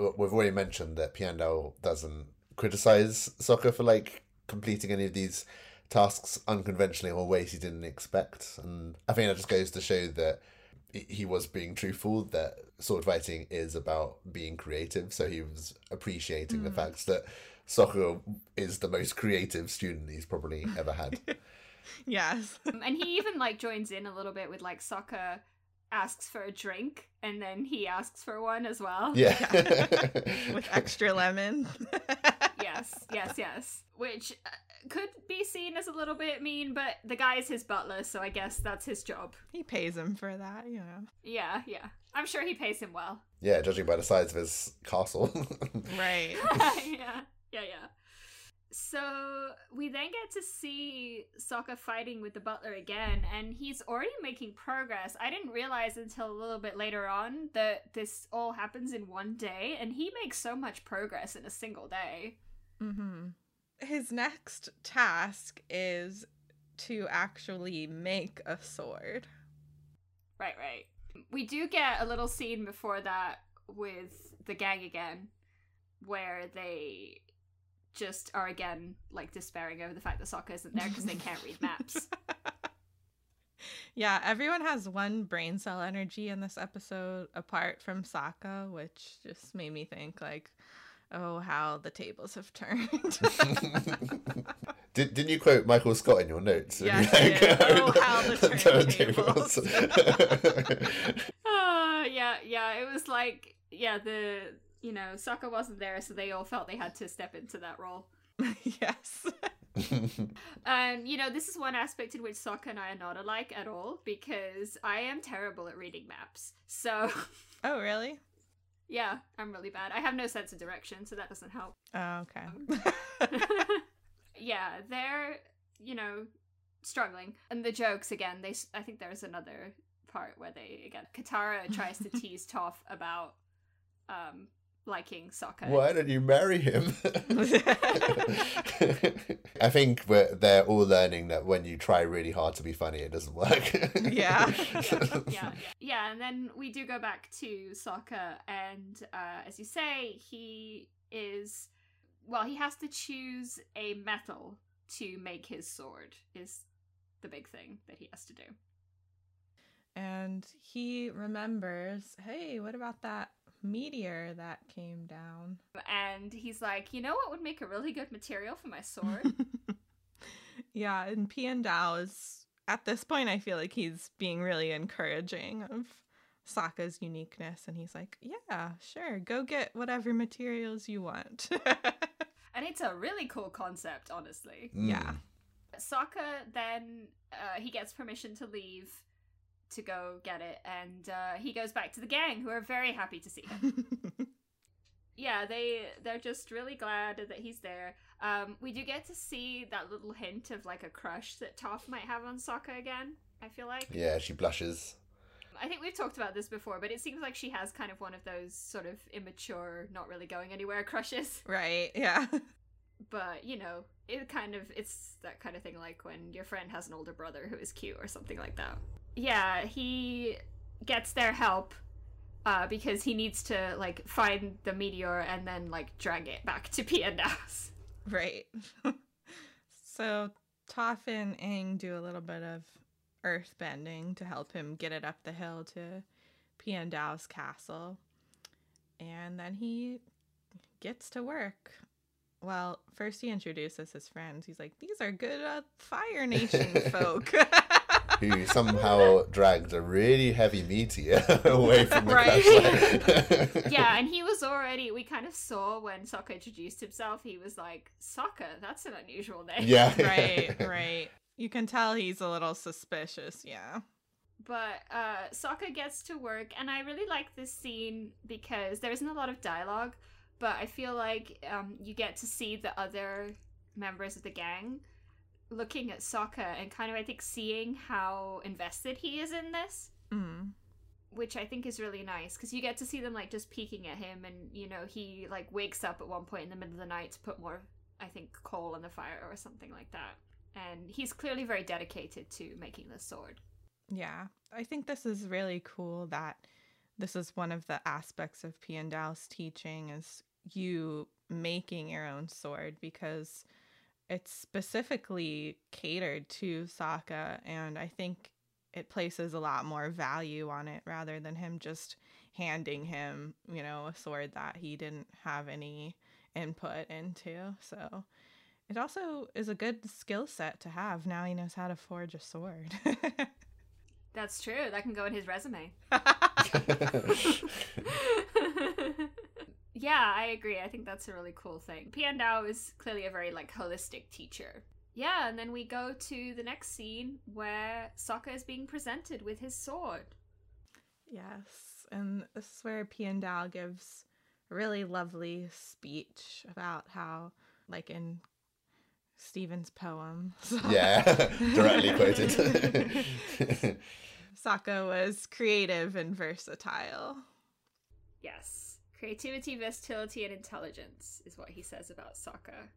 Uh, we've already mentioned that Piandao doesn't criticize Sokka for like completing any of these tasks unconventionally or ways he didn't expect, and I think that just goes to show that he- he was being truthful that sword fighting is about being creative. So he was appreciating the fact that Sokka is the most creative student he's probably ever had. yes. and he even like joins in a little bit with like Sokka asks for a drink, and then he asks for one as well. Yeah. With extra lemon. yes, yes, yes. Which uh, could be seen as a little bit mean, but the guy is his butler, so I guess that's his job. He pays him for that, you know. Yeah, yeah. I'm sure he pays him well. yeah, judging by the size of his castle. Right. yeah, yeah, yeah. So we then get to see Sokka fighting with the butler again, and he's already making progress. I didn't realize until a little bit later on that this all happens in one day, and he makes so much progress in a single day. hmm His next task is to actually make a sword. Right, right. We do get a little scene before that with the gang again, where they just are again like despairing over the fact that Sokka isn't there because they can't read maps. yeah, everyone has one brain cell energy in this episode apart from Sokka, which just made me think like, oh, how the tables have turned. Did, didn't you quote Michael Scott in your notes? Yes, did. Oh, how the turntables. uh, yeah, yeah. It was like, yeah, the you know, Sokka wasn't there, so they all felt they had to step into that role. yes. um, you know, this is one aspect in which Sokka and I are not alike at all because I am terrible at reading maps. So. Oh, really? Yeah, I'm really bad. I have no sense of direction, so that doesn't help. Oh, okay. Um, yeah, they're, you know, struggling. And the jokes again, they I think there's another part where they again Katara tries to tease Toph about um liking Sokka. Why don't you marry him? I think we're, they're all learning that when you try really hard to be funny, it doesn't work. yeah. yeah. yeah. Yeah, and then we do go back to Sokka, and uh, as you say, he is. Well, he has to choose a metal to make his sword, is the big thing that he has to do. And he remembers, hey, what about that meteor that came down. And he's like, you know what would make a really good material for my sword? yeah, and Piandao is at this point I feel like he's being really encouraging of Sokka's uniqueness and he's like, Yeah, sure, go get whatever materials you want. and it's a really cool concept, honestly. Mm. Yeah. Sokka then uh, he gets permission to leave to go get it, and uh, he goes back to the gang, who are very happy to see him. yeah, they they're just really glad that he's there. Um, we do get to see that little hint of like a crush that Toph might have on Sokka again. I feel like. Yeah, she blushes. I think we've talked about this before, but it seems like she has kind of one of those sort of immature, not really going anywhere crushes. Right. Yeah. But you know, it kind of it's that kind of thing like when your friend has an older brother who is cute or something like that yeah, he gets their help uh, because he needs to like find the meteor and then like drag it back to Piandao's. Right. so Toph and Aang do a little bit of earth bending to help him get it up the hill to Piandao's castle. And then he gets to work. Well, first he introduces his friends. He's like, "These are good uh, Fire Nation folk." who somehow dragged a really heavy meteor away from the right. yeah, and he was already. We kind of saw when Sokka introduced himself. He was like, "Sokka, that's an unusual name." Yeah, right, right. You can tell he's a little suspicious. Yeah. But uh, Sokka gets to work, and I really like this scene because there isn't a lot of dialogue, but I feel like um, you get to see the other members of the gang looking at Sokka and kind of I think seeing how invested he is in this. Mm. Which I think is really nice because you get to see them like just peeking at him, and you know he like wakes up at one point in the middle of the night to put more, I think, coal on the fire or something like that. And he's clearly very dedicated to making this sword. Yeah, I think this is really cool that this is one of the aspects of Piandao's teaching is you making your own sword because it's specifically catered to Sokka, and I think it places a lot more value on it rather than him just handing him, you know, a sword that he didn't have any input into. So it also is a good skill set to have. Now he knows how to forge a sword. That's true. That can go in his resume. Yeah, I agree. I think that's a really cool thing. Pian Dao is clearly a very like holistic teacher. Yeah, and then we go to the next scene where Sokka is being presented with his sword. Yes, and this is where Pian Dao gives a really lovely speech about how, like in Stephen's poem. yeah, directly quoted. Sokka was creative and versatile. Yes. Creativity, versatility, and intelligence is what he says about Sokka.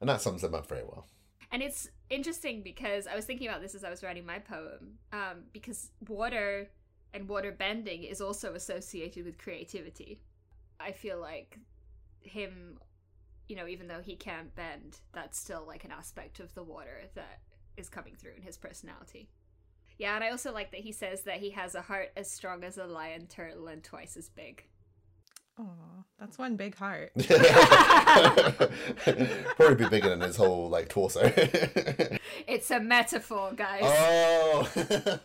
And that sums them up very well. And it's interesting because I was thinking about this as I was writing my poem, um, because water and water bending is also associated with creativity. I feel like him, you know, even though he can't bend, that's still like an aspect of the water that is coming through in his personality. Yeah, and I also like that he says that he has a heart as strong as a lion turtle and twice as big. Oh, that's one big heart. Probably be bigger than his whole like torso. It's a metaphor, guys. oh.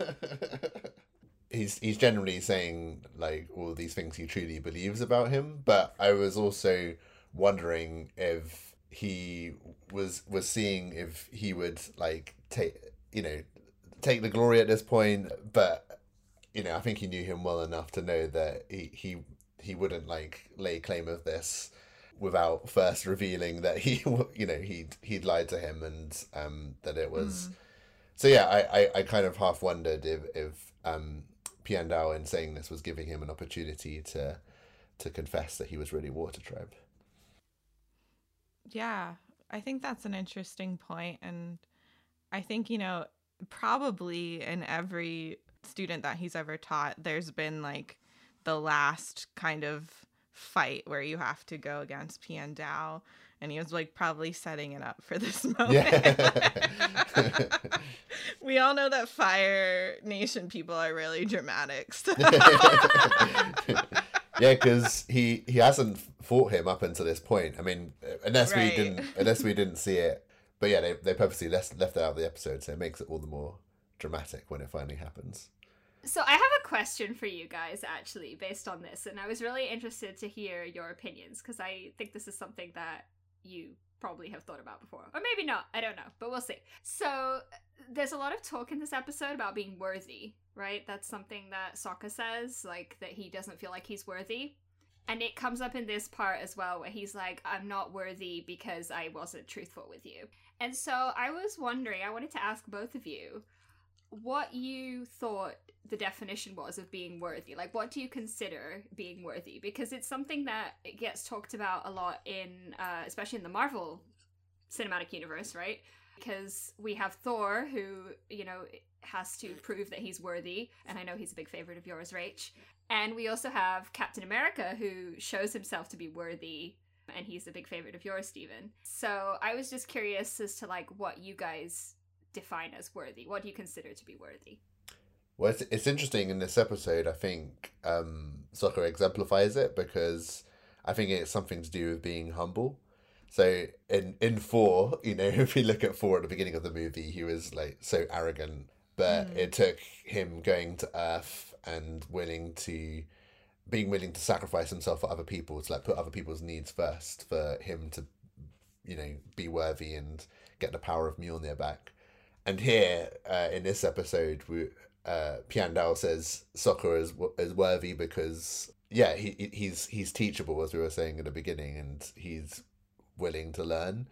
he's he's generally saying like all these things he truly believes about him, but I was also wondering if he was was seeing if he would like take you know take the glory at this point, but you know I think he knew him well enough to know that he he he wouldn't like lay claim of this without first revealing that he you know he'd he'd lied to him and um that it was so yeah I, I i kind of half wondered if if um piandao in saying this was giving him an opportunity to to confess that he was really water tribe Yeah, I think that's an interesting point, and I think you know probably in every student that he's ever taught, there's been like the last kind of fight where you have to go against Piandao, and he was like probably setting it up for this moment. Yeah. we all know that Fire Nation people are really dramatic. So. yeah because he he hasn't fought him up until this point i mean unless Right. we didn't unless we didn't see it but yeah they, they purposely left, left it out of the episode so it makes it all the more dramatic when it finally happens So I have a question for you guys, actually, based on this, and I was really interested to hear your opinions because I think this is something that you probably have thought about before, or maybe not. I don't know, but we'll see. So there's a lot of talk in this episode about being worthy, right? That's something that Sokka says, like that he doesn't feel like he's worthy. And it comes up in this part as well, where he's like, I'm not worthy because I wasn't truthful with you. And so I was wondering, I wanted to ask both of you what you thought the definition was of being worthy. Like, what do you consider being worthy? Because it's something that gets talked about a lot in, uh, especially in the Marvel cinematic universe, right? Because we have Thor, who, you know, has to prove that he's worthy, and I know he's a big favorite of yours, Rach. And we also have Captain America, who shows himself to be worthy, and he's a big favorite of yours, Stephen. So I was just curious as to like what you guys define as worthy. What do you consider to be worthy? Well, it's, it's interesting in this episode. I think um, Sokka exemplifies it because I think it's something to do with being humble. So in in Thor, you know, if you look at Thor at the beginning of the movie, he was like so arrogant, but Mm. it took him going to Earth and willing to being willing to sacrifice himself for other people to like put other people's needs first for him to you know be worthy and get the power of Mjolnir back. And here uh, in this episode, we uh, Piandao says Sokka is is worthy because yeah, he he- he's he's teachable as we were saying in the beginning, and he's willing to learn.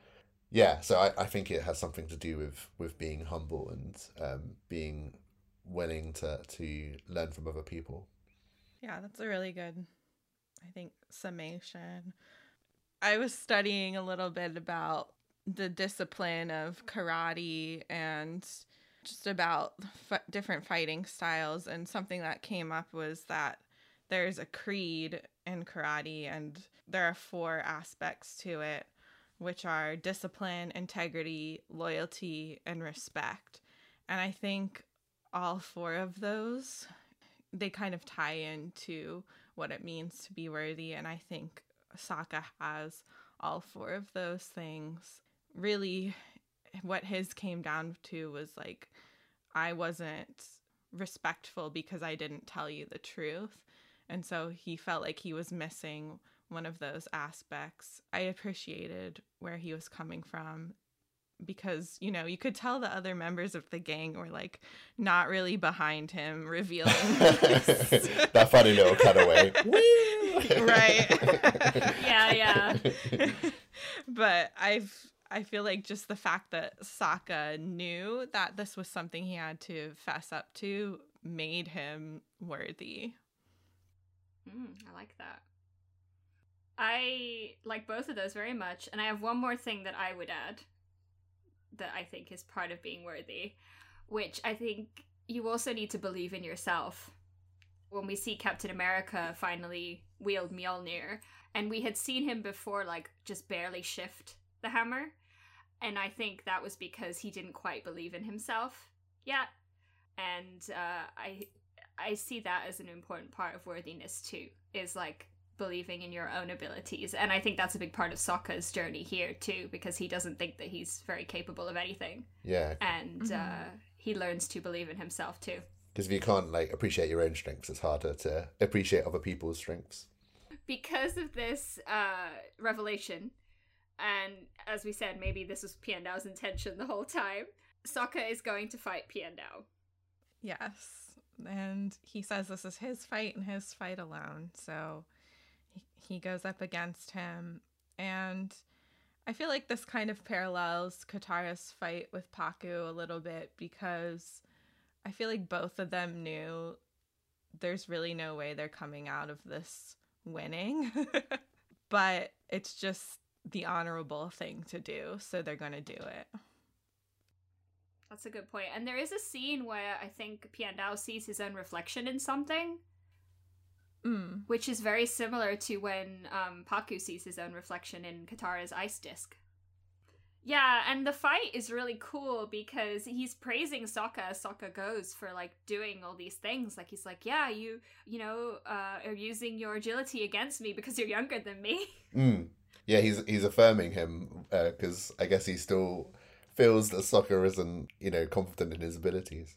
Yeah, so I, I think it has something to do with with being humble and um, being willing to to learn from other people. Yeah, that's a really good, I think, summation. I was studying a little bit about the discipline of karate and just about f- different fighting styles. And something that came up was that there's a creed in karate, and there are four aspects to it, which are discipline, integrity, loyalty, and respect. And I think all four of those they kind of tie into what it means to be worthy and i think Sokka has all four of those things really what his came down to was like i wasn't respectful because i didn't tell you the truth and so he felt like he was missing one of those aspects i appreciated where he was coming from because you know you could tell the other members of the gang were like not really behind him revealing this. that funny little cutaway. right Yeah, yeah. but i've i feel like just the fact that Sokka knew that this was something he had to fess up to made him worthy Mm, I like that. I like both of those very much, and I have one more thing that I would add that I think is part of being worthy, which I think you also need to believe in yourself. When we see Captain America finally wield Mjolnir, and we had seen him before, like just barely shift the hammer, and I think that was because he didn't quite believe in himself yet, and uh, I I see that as an important part of worthiness too. Is like believing in your own abilities. And I think that's a big part of Sokka's journey here too, because he doesn't think that he's very capable of anything. Yeah. And Mhm. uh, he learns to believe in himself too. Because if you can't like appreciate your own strengths, it's harder to appreciate other people's strengths. Because of this uh, revelation, and as we said, maybe this was Piandao's intention the whole time, Sokka is going to fight Piandao. Yes. And he says this is his fight and his fight alone. So he, he goes up against him. And I feel like this kind of parallels Katara's fight with Pakku a little bit because I feel like both of them knew there's really no way they're coming out of this winning. but it's just the honorable thing to do. So they're going to do it. That's a good point. And there is a scene where I think Piandao sees his own reflection in something, Mm. which is very similar to when um, Pakku sees his own reflection in Katara's ice disc. Yeah, and the fight is really cool because he's praising Sokka as Sokka goes for like doing all these things. Like he's like, "Yeah, you, you know, uh, are using your agility against me because you're younger than me." Mm. Yeah, he's he's affirming him because I guess he still feels that Sokka isn't you know confident in his abilities.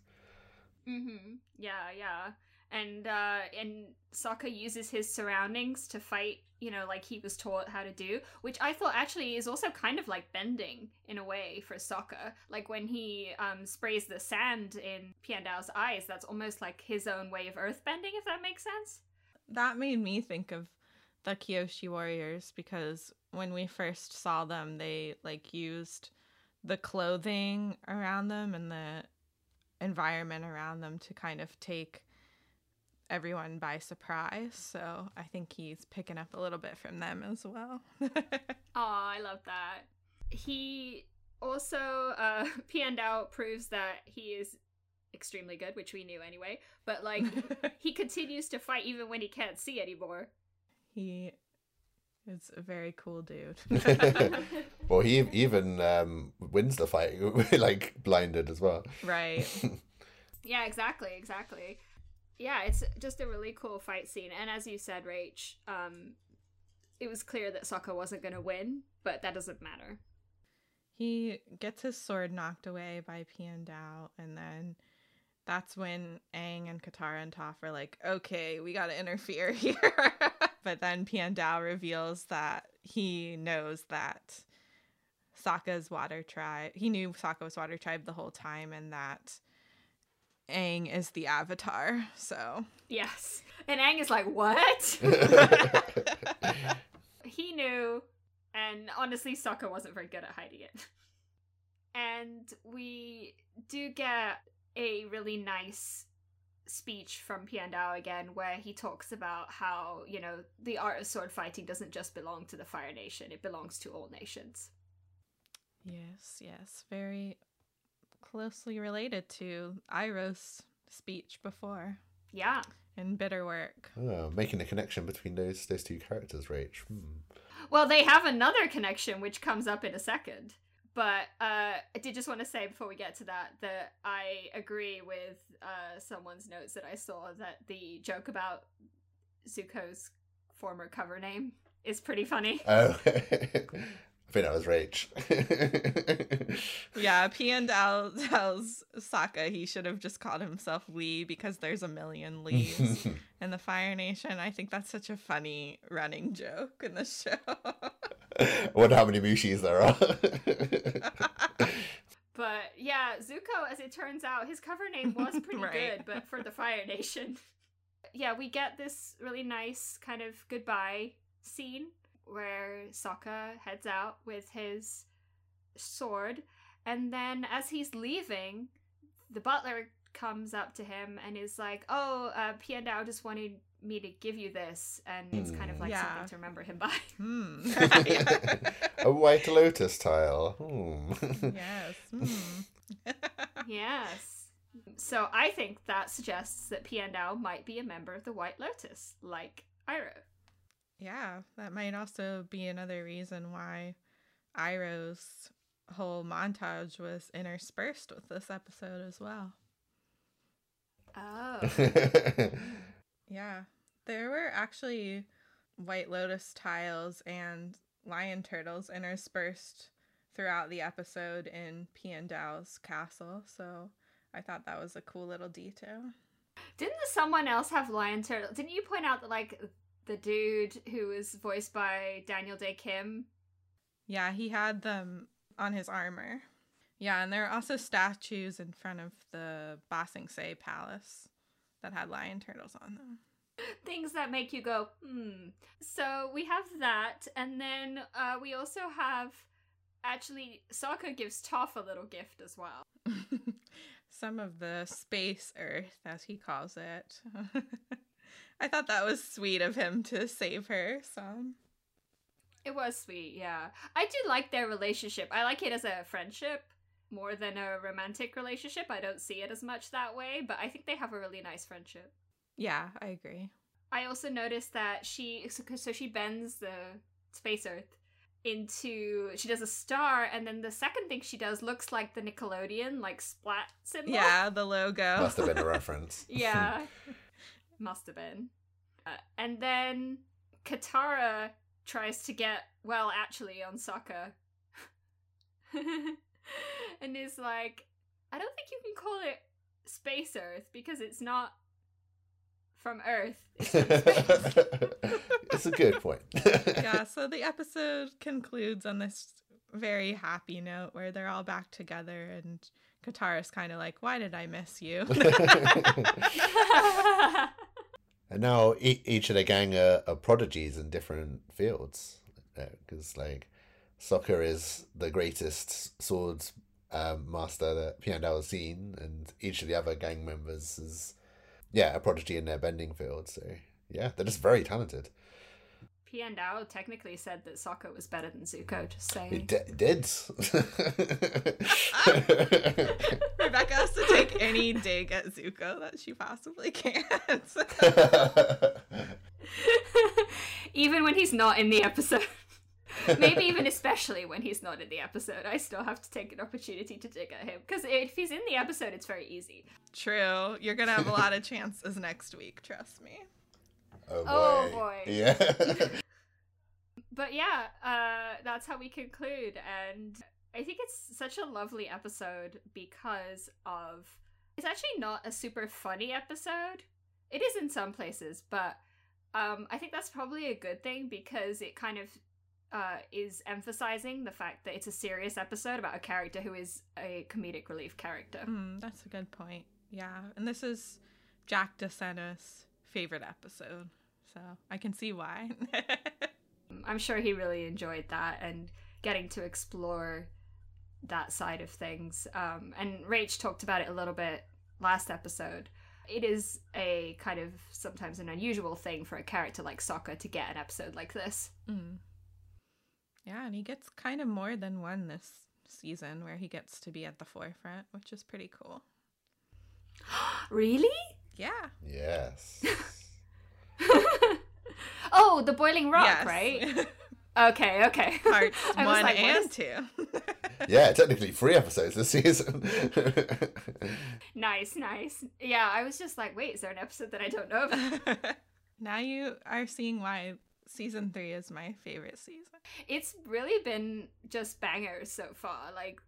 Mm-hmm. Yeah, yeah. And uh and Sokka uses his surroundings to fight, you know, like he was taught how to do, which I thought actually is also kind of like bending in a way for Sokka. Like when he um sprays the sand in Piandao's eyes, that's almost like his own way of earth bending, if that makes sense. that made me think of the Kyoshi warriors because when we first saw them, they like used the clothing around them and the environment around them to kind of take everyone by surprise. So I think he's picking up a little bit from them as well. Oh, I love that. He also uh Piandao proves that he is extremely good, which we knew anyway, but like he continues to fight even when he can't see anymore. He is a very cool dude. well, he even um, wins the fight like blinded as well. right. Yeah, exactly, exactly. Yeah, it's just a really cool fight scene. And as you said, Rach, um, it was clear that Sokka wasn't going to win, but that doesn't matter. He gets his sword knocked away by Piandao, and then that's when Aang and Katara and Toph are like, okay, we gotta interfere here. But then Piandao reveals that he knows that Sokka's water tribe, he knew Sokka was water tribe the whole time, and that Aang is the avatar. So, Yes. And Aang is like, what? he knew, and honestly, Sokka wasn't very good at hiding it. And we do get a really nice speech from Piandao again, where he talks about how, you know, the art of sword fighting doesn't just belong to the Fire Nation, it belongs to all nations. yes, yes, very closely related to Iroh's speech before Yeah. in Bitter Work. oh, making a connection between those those two characters, Rach. Hmm. Well, they have another connection which comes up in a second. But uh, I did just want to say before we get to that that I agree with uh, someone's notes that I saw that the joke about Zuko's former cover name is pretty funny. Oh, I think that was Rach. Yeah, Piandao tells Sokka he should have just called himself Lee because there's a million Lees in the Fire Nation. I think that's such a funny running joke in the show. I wonder how many Mushis there are. But yeah, Zuko, as it turns out, his cover name was pretty Right. good, but for the Fire Nation. Yeah, we get this really nice kind of goodbye scene where Sokka heads out with his sword, and then as he's leaving, the butler comes up to him and is like, "Oh, uh, Piandao just wanted me to give you this," and it's kind of like Yeah. something to remember him by. Hmm. hmm. oh, White Lotus tile. Hmm. yes. Hmm. yes. So I think that suggests that Piandao might be a member of the White Lotus, like Iroh. yeah, that might also be another reason why Iroh's whole montage was interspersed with this episode as well. Oh. Yeah, there were actually White Lotus tiles and lion turtles interspersed throughout the episode in Piandao's castle, so I thought that was a cool little detail. Didn't someone else have lion turtle? Didn't you point out that like the dude who was voiced by Daniel Dae Kim? Yeah, he had them on his armor. Yeah, and there are also statues in front of the Ba Sing Se Palace that had lion turtles on them. Things that make you go, hmm. So we have that, and then uh, we also have actually Sokka gives Toph a little gift as well. Some of the space earth, as he calls it. I thought that was sweet of him to save her some. It was sweet, yeah. I do like their relationship. I like it as a friendship more than a romantic relationship. I don't see it as much that way, but I think they have a really nice friendship. Yeah, I agree. I also noticed that she so, so she bends the space earth into she does a star and then the second thing she does looks like the Nickelodeon like splat symbol. Yeah, the logo. Must have been a reference. yeah. Must have been. Uh, and then Katara tries to get well actually on Sokka. and is like I don't think you can call it space earth because it's not from Earth. It's it's a good point. yeah, so the episode concludes on this very happy note where they're all back together and Katara's kind of like, "Why did I miss you?" and now e- each of the gang are, are prodigies in different fields. Uh, because, like, Sokka is the greatest swords um, master that Piandao has seen, and each of the other gang members is, yeah, a prodigy in their bending field. So, yeah, they're just very talented. Piandao technically said that Sokka was better than Zuko, just He saying. d- did. Rebecca has to take any dig at Zuko that she possibly can. even when he's not in the episode. Maybe even especially when he's not in the episode, I still have to take an opportunity to dig at him. Because if he's in the episode, it's very easy. True. You're going to have a lot of chances next week, trust me. oh boy. Oh, boy. Yeah. But yeah, uh, that's how we conclude. And I think it's such a lovely episode because of. It's actually not a super funny episode. It is in some places, but um, I think that's probably a good thing because it kind of uh, is emphasizing the fact that it's a serious episode about a character who is a comedic relief character. Mm, that's a good point. Yeah. And this is Jack DeSena's favorite episode. So I can see why. I'm sure he really enjoyed that and getting to explore that side of things. Um, and Rach talked about it a little bit last episode. It is a kind of sometimes an unusual thing for a character like Sokka to get an episode like this. Mm. Yeah, and he gets kind of more than one this season where he gets to be at the forefront, which is pretty cool. really? Yeah. yes. oh, the boiling rock, Yes. right? Okay, okay. Parts I was one like, and is- two. Yeah, technically three episodes this season. nice, nice. Yeah, I was just like, wait, is there an episode that I don't know about? now you are seeing why season three is my favorite season. It's really been just bangers so far. Like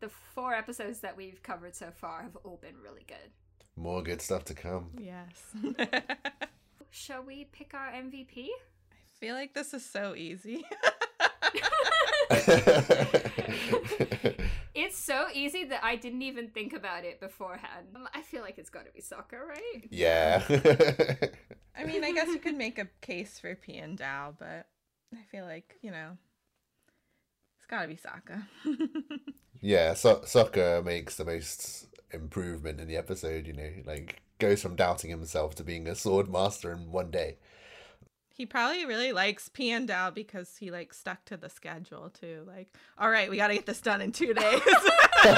the four episodes that we've covered so far have all been really good. More good stuff to come. Yes. Shall we pick our MVP? I feel like this is so easy. It's so easy that I didn't even think about it beforehand. I feel like it's got to be Sokka, right? yeah. I mean, I guess you could make a case for Piandao, but I feel like, you know, it's gotta be Sokka. yeah, so- Sokka makes the most improvement in the episode, you know, like goes from doubting himself to being a sword master in one day. He probably really likes Piandao because he like stuck to the schedule too. Like, all right, we got to get this done in two days. oh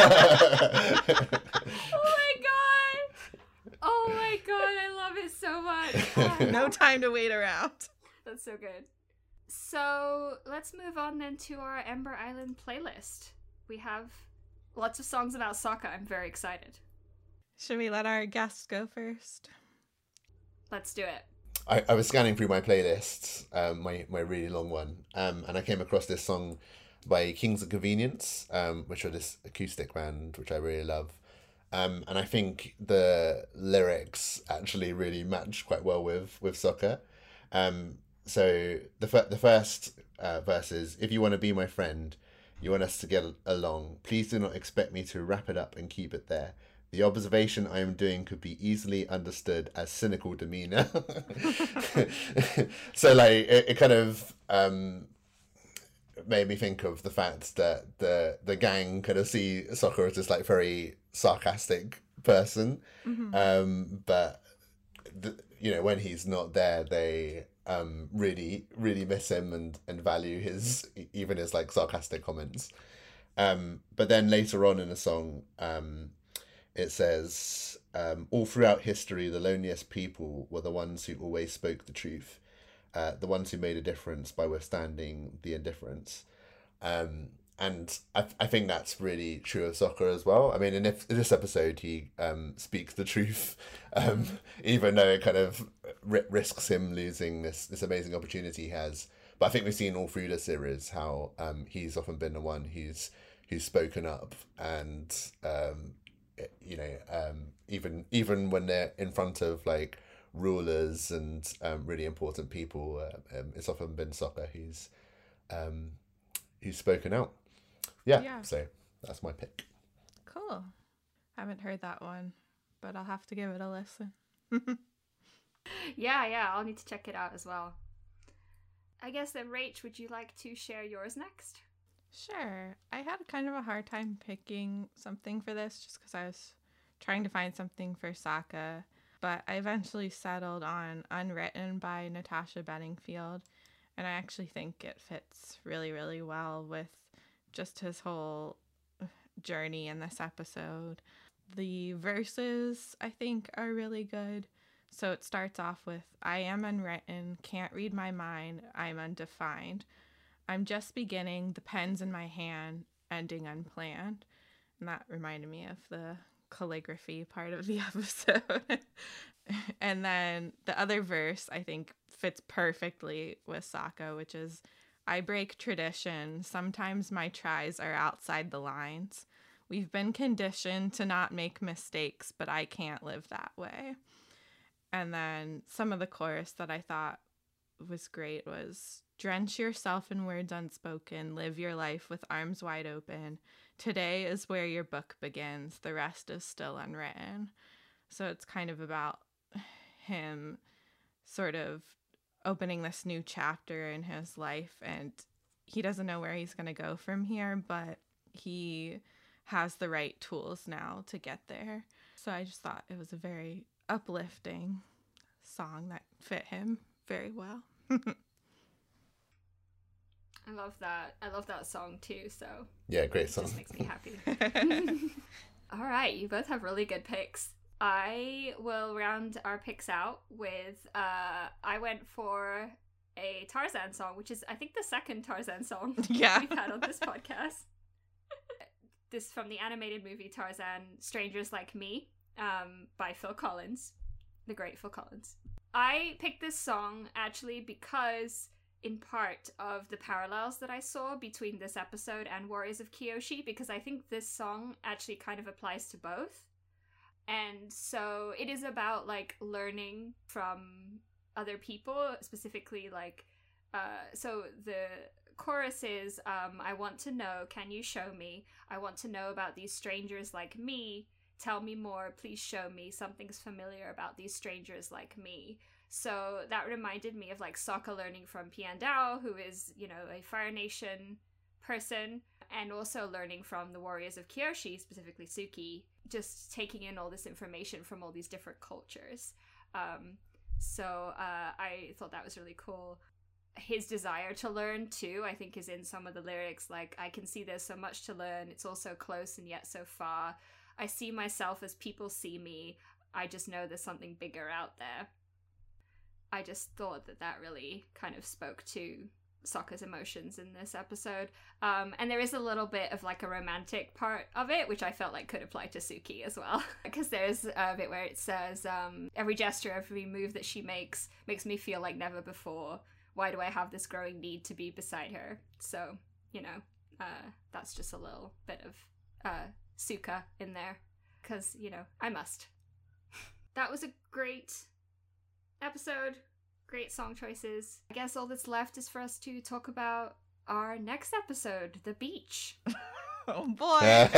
my god! Oh my god, I love it so much. no time to wait around. That's so good. So let's move on then to our Ember Island playlist. We have lots of songs about Sokka. I'm very excited. Should we let our guests go first? Let's do it. I, I was scanning through my playlists, um, my my really long one, um, and I came across this song by Kings of Convenience, um, which are this acoustic band which I really love. Um, and I think the lyrics actually really match quite well with with Sokka. Um, so the the first uh, verse is, "If you want to be my friend, you want us to get along. Please do not expect me to wrap it up and keep it there. The observation I am doing could be easily understood as cynical demeanor." so like it, it kind of um, made me think of the fact that the the gang kind of see Sokka as this like very sarcastic person, Mhm. um, but the, you know when he's not there, they um really really miss him and and value his even his like sarcastic comments. Um, but then later on in the song, um, it says, um, all throughout history, the loneliest people were the ones who always spoke the truth, uh, the ones who made a difference by withstanding the indifference. Um, and I, I think that's really true of Sokka as well. I mean, in, if, in this episode, he um, speaks the truth, um, even though it kind of ri- risks him losing this, this amazing opportunity he has. But I think we've seen all through the series how um, he's often been the one who's who's spoken up and um, you know um, even even when they're in front of like rulers and um, really important people, uh, um, it's often been Sokka who's um, who's spoken out. Yeah, Yeah. so that's my pick. Cool. Haven't heard that one, but I'll have to give it a listen. Yeah, yeah, I'll need to check it out as well. I guess then, Rach, would you like to share yours next? Sure. I had kind of a hard time picking something for this just because I was trying to find something for Sokka, but I eventually settled on Unwritten by Natasha Bedingfield, and I actually think it fits really, really well with just his whole journey in this episode. The verses, I think, are really good. So it starts off with I am unwritten, can't read my mind, I'm undefined. I'm just beginning, the pen's in my hand, ending unplanned. And that reminded me of the calligraphy part of the episode. and then the other verse I think fits perfectly with Sokka, which is I break tradition. Sometimes my tries are outside the lines. We've been conditioned to not make mistakes, but I can't live that way. And then some of the chorus that I thought was great was drench yourself in words unspoken, live your life with arms wide open. Today is where your book begins, the rest is still unwritten. So it's kind of about him sort of opening this new chapter in his life and he doesn't know where he's going to go from here, but he has the right tools now to get there. So I just thought it was a very uplifting song that fit him very well. I love that. I love that song too, so Yeah, great it song. just makes me happy. All right, you both have really good picks. I will round our picks out with uh I went for a Tarzan song, which is I think the second Tarzan song yeah. we've had on this podcast. this from the animated movie Tarzan Strangers Like Me um, by Phil Collins, the great Phil Collins. I picked this song actually because, in part, of the parallels that I saw between this episode and Warriors of Kyoshi, because I think this song actually kind of applies to both. And so it is about like learning from other people, specifically like uh, so the chorus is um, I want to know, can you show me? I want to know about these strangers like me. Tell me more, please show me. Something's familiar about these strangers like me. So that reminded me of like Sokka learning from Piandao, who is, you know, a Fire Nation person, and also learning from the warriors of Kyoshi, specifically Suki, just taking in all this information from all these different cultures. Um, So uh, I thought that was really cool. His desire to learn too, I think, is in some of the lyrics. Like, I can see there's so much to learn. It's all so close and yet so far. I see myself as people see me. I just know there's something bigger out there. I just thought that that really kind of spoke to Sokka's emotions in this episode. Um, and there is a little bit of like a romantic part of it, which I felt like could apply to Suki as well. Because there's a bit where it says, um, every gesture, every move that she makes makes me feel like never before. Why do I have this growing need to be beside her? So, you know, uh, that's just a little bit of uh, Suka in there. Because, you know, I must. that was a great episode great song choices. I guess all that's left is for us to talk about our next episode, The Beach. oh boy.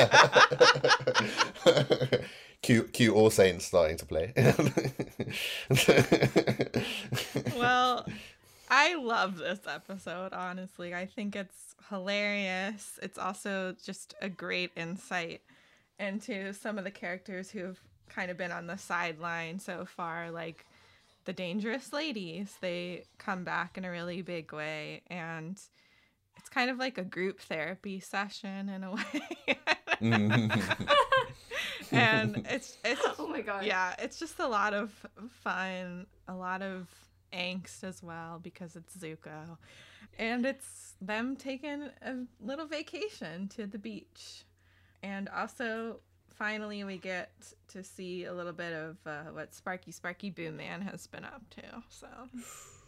cute cute All Saints starting to play. well, I love this episode, honestly. I think it's hilarious. It's also just a great insight into some of the characters who've kind of been on the sideline so far, like the dangerous ladies they come back in a really big way and it's kind of like a group therapy session in a way. Mm-hmm. And it's it's oh my god yeah it's just a lot of fun a lot of angst as well because it's zuko. And it's them taking a little vacation to the beach. And also finally we get to see a little bit of uh, what Sparky Sparky Boom Man has been up to. So,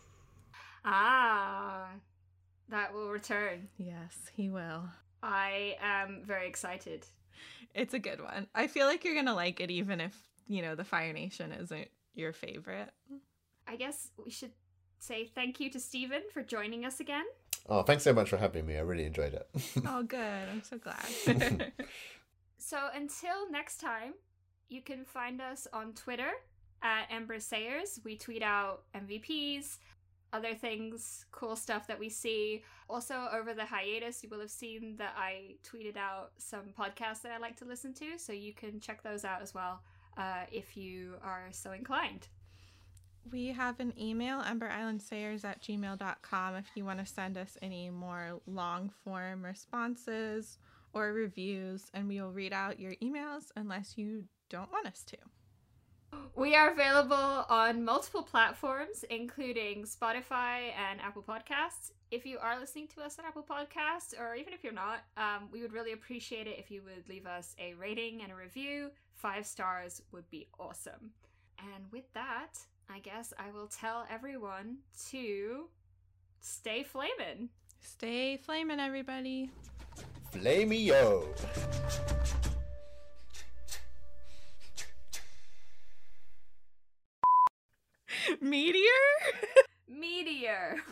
ah, that will return. Yes, he will. I am very excited. It's a good one. I feel like you're gonna like it, even if you know the Fire Nation isn't your favorite. I guess we should say thank you to Stephen for joining us again. Oh, thanks so much for having me. I really enjoyed it. oh, good. I'm so glad. So until next time, you can find us on Twitter at Ember Sayers. We tweet out MVPs, other things, cool stuff that we see. Also, over the hiatus, you will have seen that I tweeted out some podcasts that I like to listen to, so you can check those out as well uh, if you are so inclined. We have an email, emberislandsayers at gmail.com, if you want to send us any more long form responses or reviews, and we will read out your emails unless you don't want us to. We are available on multiple platforms, including Spotify and Apple Podcasts. If you are listening to us on Apple Podcasts, or even if you're not, um, we would really appreciate it if you would leave us a rating and a review. Five stars would be awesome. And with that, I guess I will tell everyone to stay flamin'. Stay flamin', everybody. Flameo. Meteor? Meteor.